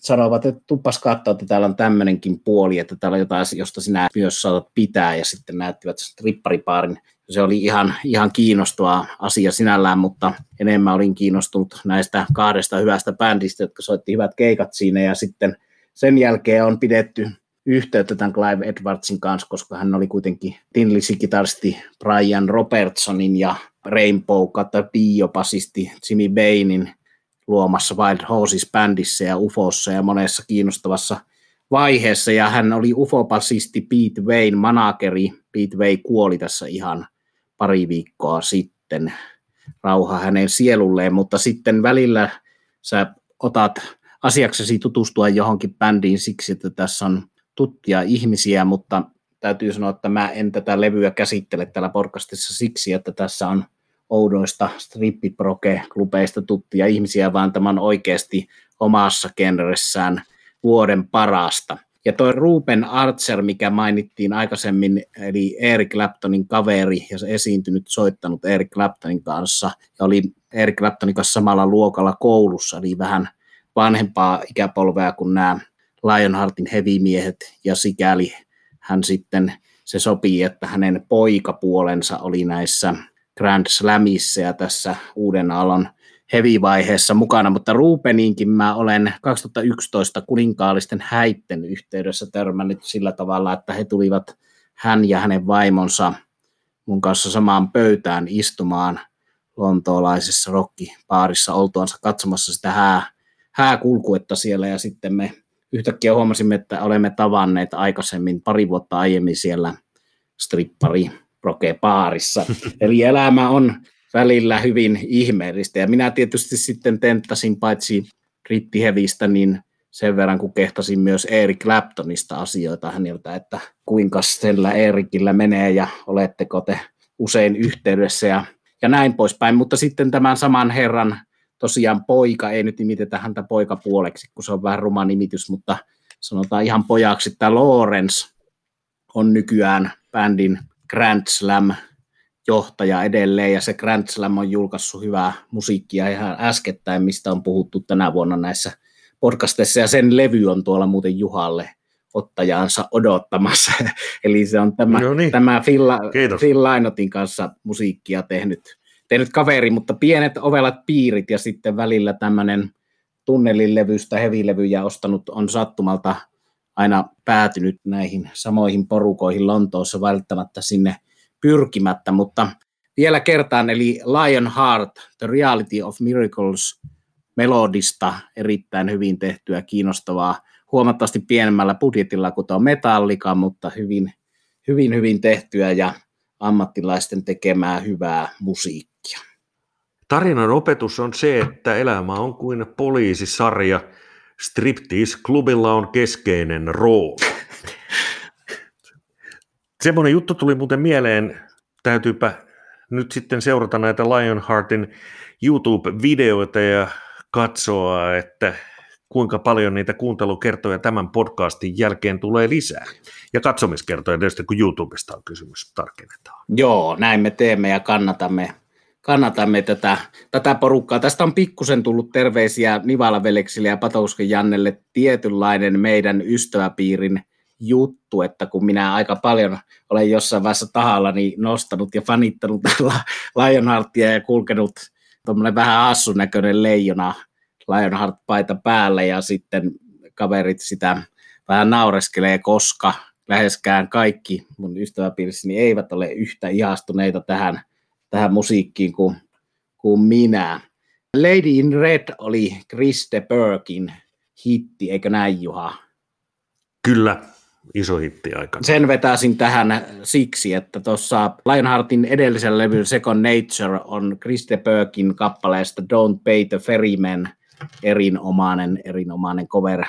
sanovat, että tuppas katsoa, että täällä on tämmöinenkin puoli, että täällä on jotain, josta sinä myös saatat pitää, ja sitten näyttivät ripparipaarin. Se oli ihan, ihan kiinnostava asia sinällään, mutta enemmän olin kiinnostunut näistä kahdesta hyvästä bändistä, jotka soitti hyvät keikat siinä, ja sitten sen jälkeen on pidetty yhteyttä tämän Clive Edwardsin kanssa, koska hän oli kuitenkin Tinlisi-kitaristi Brian Robertsonin ja Rainbow Kata Dio-basisti Jimmy Bainin luomassa Wild Horses-bändissä ja UFOssa ja monessa kiinnostavassa vaiheessa. Ja hän oli UFO-basisti Pete Wayne manageri. Pete Way kuoli tässä ihan pari viikkoa sitten. Rauha hänen sielulleen, mutta sitten välillä sä otat asiaksesi tutustua johonkin bändiin siksi, että tässä on tuttia ihmisiä, mutta täytyy sanoa, että mä en tätä levyä käsittele täällä podcastissa siksi, että tässä on oudoista strippiproke-klubeista tuttia ihmisiä, vaan tämä on oikeasti omassa genressään vuoden parasta. Ja toi Ruben Archer, mikä mainittiin aikaisemmin, eli Eric Claptonin kaveri ja se esiintynyt, soittanut Eric Claptonin kanssa ja oli Eric Claptonin kanssa samalla luokalla koulussa, eli vähän vanhempaa ikäpolvea kuin nämä Lionheartin hevimiehet ja sikäli hän sitten se sopii, että hänen poikapuolensa oli näissä Grand Slamissa ja tässä uuden alan heavy-vaiheessa mukana, mutta Rubeninkin mä olen 2011 kuninkaallisten häitten yhteydessä törmännyt sillä tavalla, että he tulivat hän ja hänen vaimonsa mun kanssa samaan pöytään istumaan lontoolaisessa rokkipaarissa oltuansa katsomassa sitä hää, hääkulkuetta siellä. Ja sitten me yhtäkkiä huomasimme, että olemme tavanneet aikaisemmin pari vuotta aiemmin siellä strippari Proke-paarissa. (laughs) Eli elämä on välillä hyvin ihmeellistä. Ja minä tietysti sitten tenttasin paitsi rittihevistä, niin sen verran kun kehtasin myös Eric Claptonista asioita häneltä, että kuinka sellä Erikillä menee ja oletteko te usein yhteydessä ja, ja näin poispäin. Mutta sitten tämän saman herran tosiaan poika, ei nyt nimitetä häntä poikapuoleksi, kun se on vähän ruma nimitys, mutta sanotaan ihan pojaksi, että Lawrence on nykyään bändin Grand Slam johtaja edelleen, ja se Grand Slam on julkaissut hyvää musiikkia ihan äskettäin, mistä on puhuttu tänä vuonna näissä podcasteissa, ja sen levy on tuolla muuten Juhalle ottajaansa odottamassa. (laughs) Eli se on tämä, no niin. tämä Phil, Phil Lainotin kanssa musiikkia tehnyt, tehnyt kaveri, mutta pienet ovelat piirit ja sitten välillä tämmöinen tunnelin levystä hevilevyjä ostanut on sattumalta aina päätynyt näihin samoihin porukoihin Lontoossa välttämättä sinne pyrkimättä, mutta vielä kertaan, eli Lionheart, The Reality of Miracles, melodista erittäin hyvin tehtyä, kiinnostavaa, huomattavasti pienemmällä budjetilla kuin tuo Metallica, mutta hyvin, hyvin, hyvin tehtyä ja ammattilaisten tekemää hyvää musiikkia. Tarinan opetus on se, että elämä on kuin poliisisarja – Striptease-klubilla on keskeinen rooli. Semmoinen juttu tuli muuten mieleen, täytyypä nyt sitten seurata näitä Lionheartin YouTube-videoita ja katsoa, että kuinka paljon niitä kuuntelukertoja tämän podcastin jälkeen tulee lisää. Ja katsomiskertoja tietysti, kun YouTubesta on kysymys, tarkennetaan. Joo, näin me teemme ja kannatamme kannatamme tätä, tätä porukkaa. Tästä on pikkusen tullut terveisiä Nivala Veleksille ja Patousken Jannelle tietynlainen meidän ystäväpiirin juttu, että kun minä aika paljon olen jossain vaiheessa tahallani nostanut ja fanittanut Lionheartia ja kulkenut tuommoinen vähän hassun näköinen leijona Lionheart-paita päälle ja sitten kaverit sitä vähän naureskelee, koska läheskään kaikki mun ystäväpiirissäni eivät ole yhtä ihastuneita tähän tähän musiikkiin kuin, kuin minä. Lady in Red oli Chris de Burkin hitti, eikö näin Juha? Kyllä, iso hitti aika. Sen vetäisin tähän siksi, että tuossa Lionheartin edellisellä levyllä Second Nature on Chris de Burkin kappaleesta Don't Pay the Ferryman erinomainen, erinomainen cover,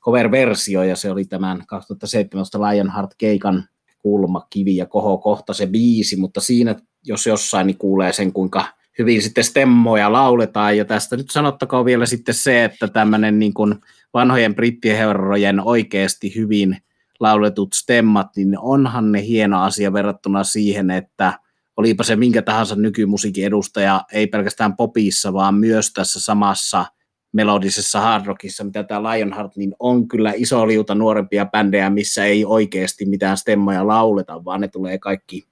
cover-versio, ja se oli tämän 2017 Lionheart-keikan kulmakivi ja kohokohta se biisi, mutta siinä jos jossain, niin kuulee sen, kuinka hyvin sitten stemmoja lauletaan. Ja tästä nyt sanottakoon vielä sitten se, että tämmöinen niin kuin vanhojen brittiherrojen oikeasti hyvin lauletut stemmat, niin onhan ne hieno asia verrattuna siihen, että olipa se minkä tahansa nykymusiikin edustaja, ei pelkästään popissa, vaan myös tässä samassa melodisessa hard rockissa, mitä tämä Lionheart, niin on kyllä iso liuta nuorempia bändejä, missä ei oikeasti mitään stemmoja lauleta, vaan ne tulee kaikki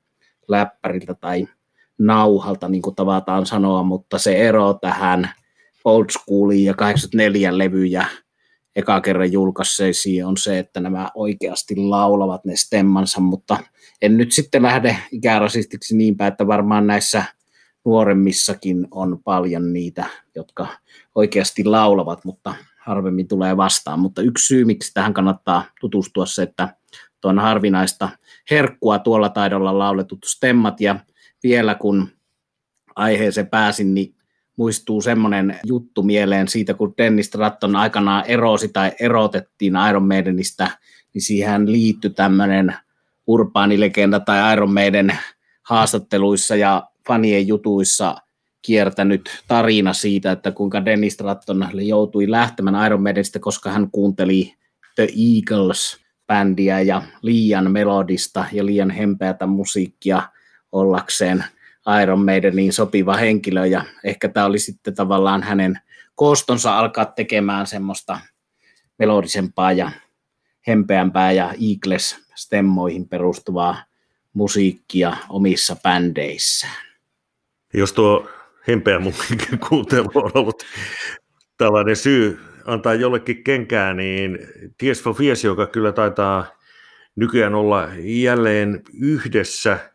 läppäriltä tai nauhalta, niin kuin tavataan sanoa, mutta se ero tähän old schooliin ja 84 levyjä eka kerran julkaisseisiin on se, että nämä oikeasti laulavat ne stemmansa, mutta en nyt sitten lähde ikärasistiksi niinpä, että varmaan näissä nuoremmissakin on paljon niitä, jotka oikeasti laulavat, mutta harvemmin tulee vastaan. Mutta yksi syy, miksi tähän kannattaa tutustua se, että tuon harvinaista herkkua tuolla taidolla lauletut stemmat ja vielä kun aiheeseen pääsin, niin muistuu semmoinen juttu mieleen siitä, kun Dennis Stratton aikanaan erosi tai erotettiin Iron Maidenistä, niin siihen liittyi tämmöinen urbaanilegenda tai Iron Maiden haastatteluissa ja fanien jutuissa kiertänyt tarina siitä, että kuinka Dennis Stratton joutui lähtemään Iron Maidenistä, koska hän kuunteli The Eagles-bändiä ja liian melodista ja liian hempeätä musiikkia ollakseen Iron Maideniin sopiva henkilö ja ehkä tämä oli sitten tavallaan hänen koostonsa alkaa tekemään semmoista melodisempaa ja hempeämpää ja Eagles-stemmoihin perustuvaa musiikkia omissa bändeissään. Jos tuo hempeä musiikin (laughs) kuuntelu on ollut tällainen syy antaa jollekin kenkää, niin Ties for Fies, joka kyllä taitaa nykyään olla jälleen yhdessä –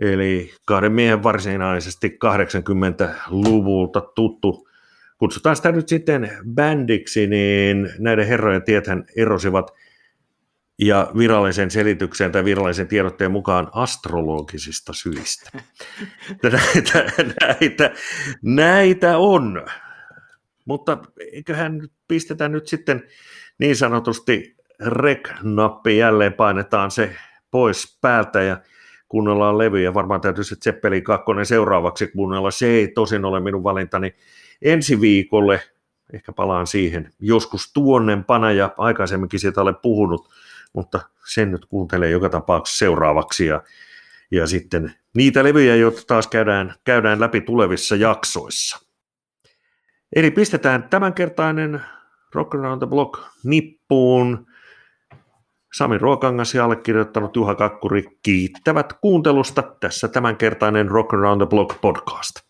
Eli kahden miehen varsinaisesti 80-luvulta tuttu. Kutsutaan sitä nyt sitten bändiksi, niin näiden herrojen tiethän erosivat ja virallisen selityksen tai virallisen tiedotteen mukaan astrologisista syistä. (laughs) näitä, näitä, näitä on. Mutta eiköhän pistetä nyt sitten niin sanotusti rek-nappi jälleen painetaan se pois päältä ja kuunnellaan levyjä. Varmaan täytyy se Zeppelin 2 seuraavaksi kuunnella. Se ei tosin ole minun valintani ensi viikolle. Ehkä palaan siihen joskus tuonnempana ja aikaisemminkin siitä olen puhunut, mutta sen nyt kuuntelee joka tapauksessa seuraavaksi. Ja, ja sitten niitä levyjä, joita taas käydään, käydään läpi tulevissa jaksoissa. Eli pistetään tämänkertainen Rock Around the Block nippuun. Sami Ruokangas ja allekirjoittanut Juha Kakkuri kiittävät kuuntelusta tässä tämänkertainen Rock Around the Block podcast.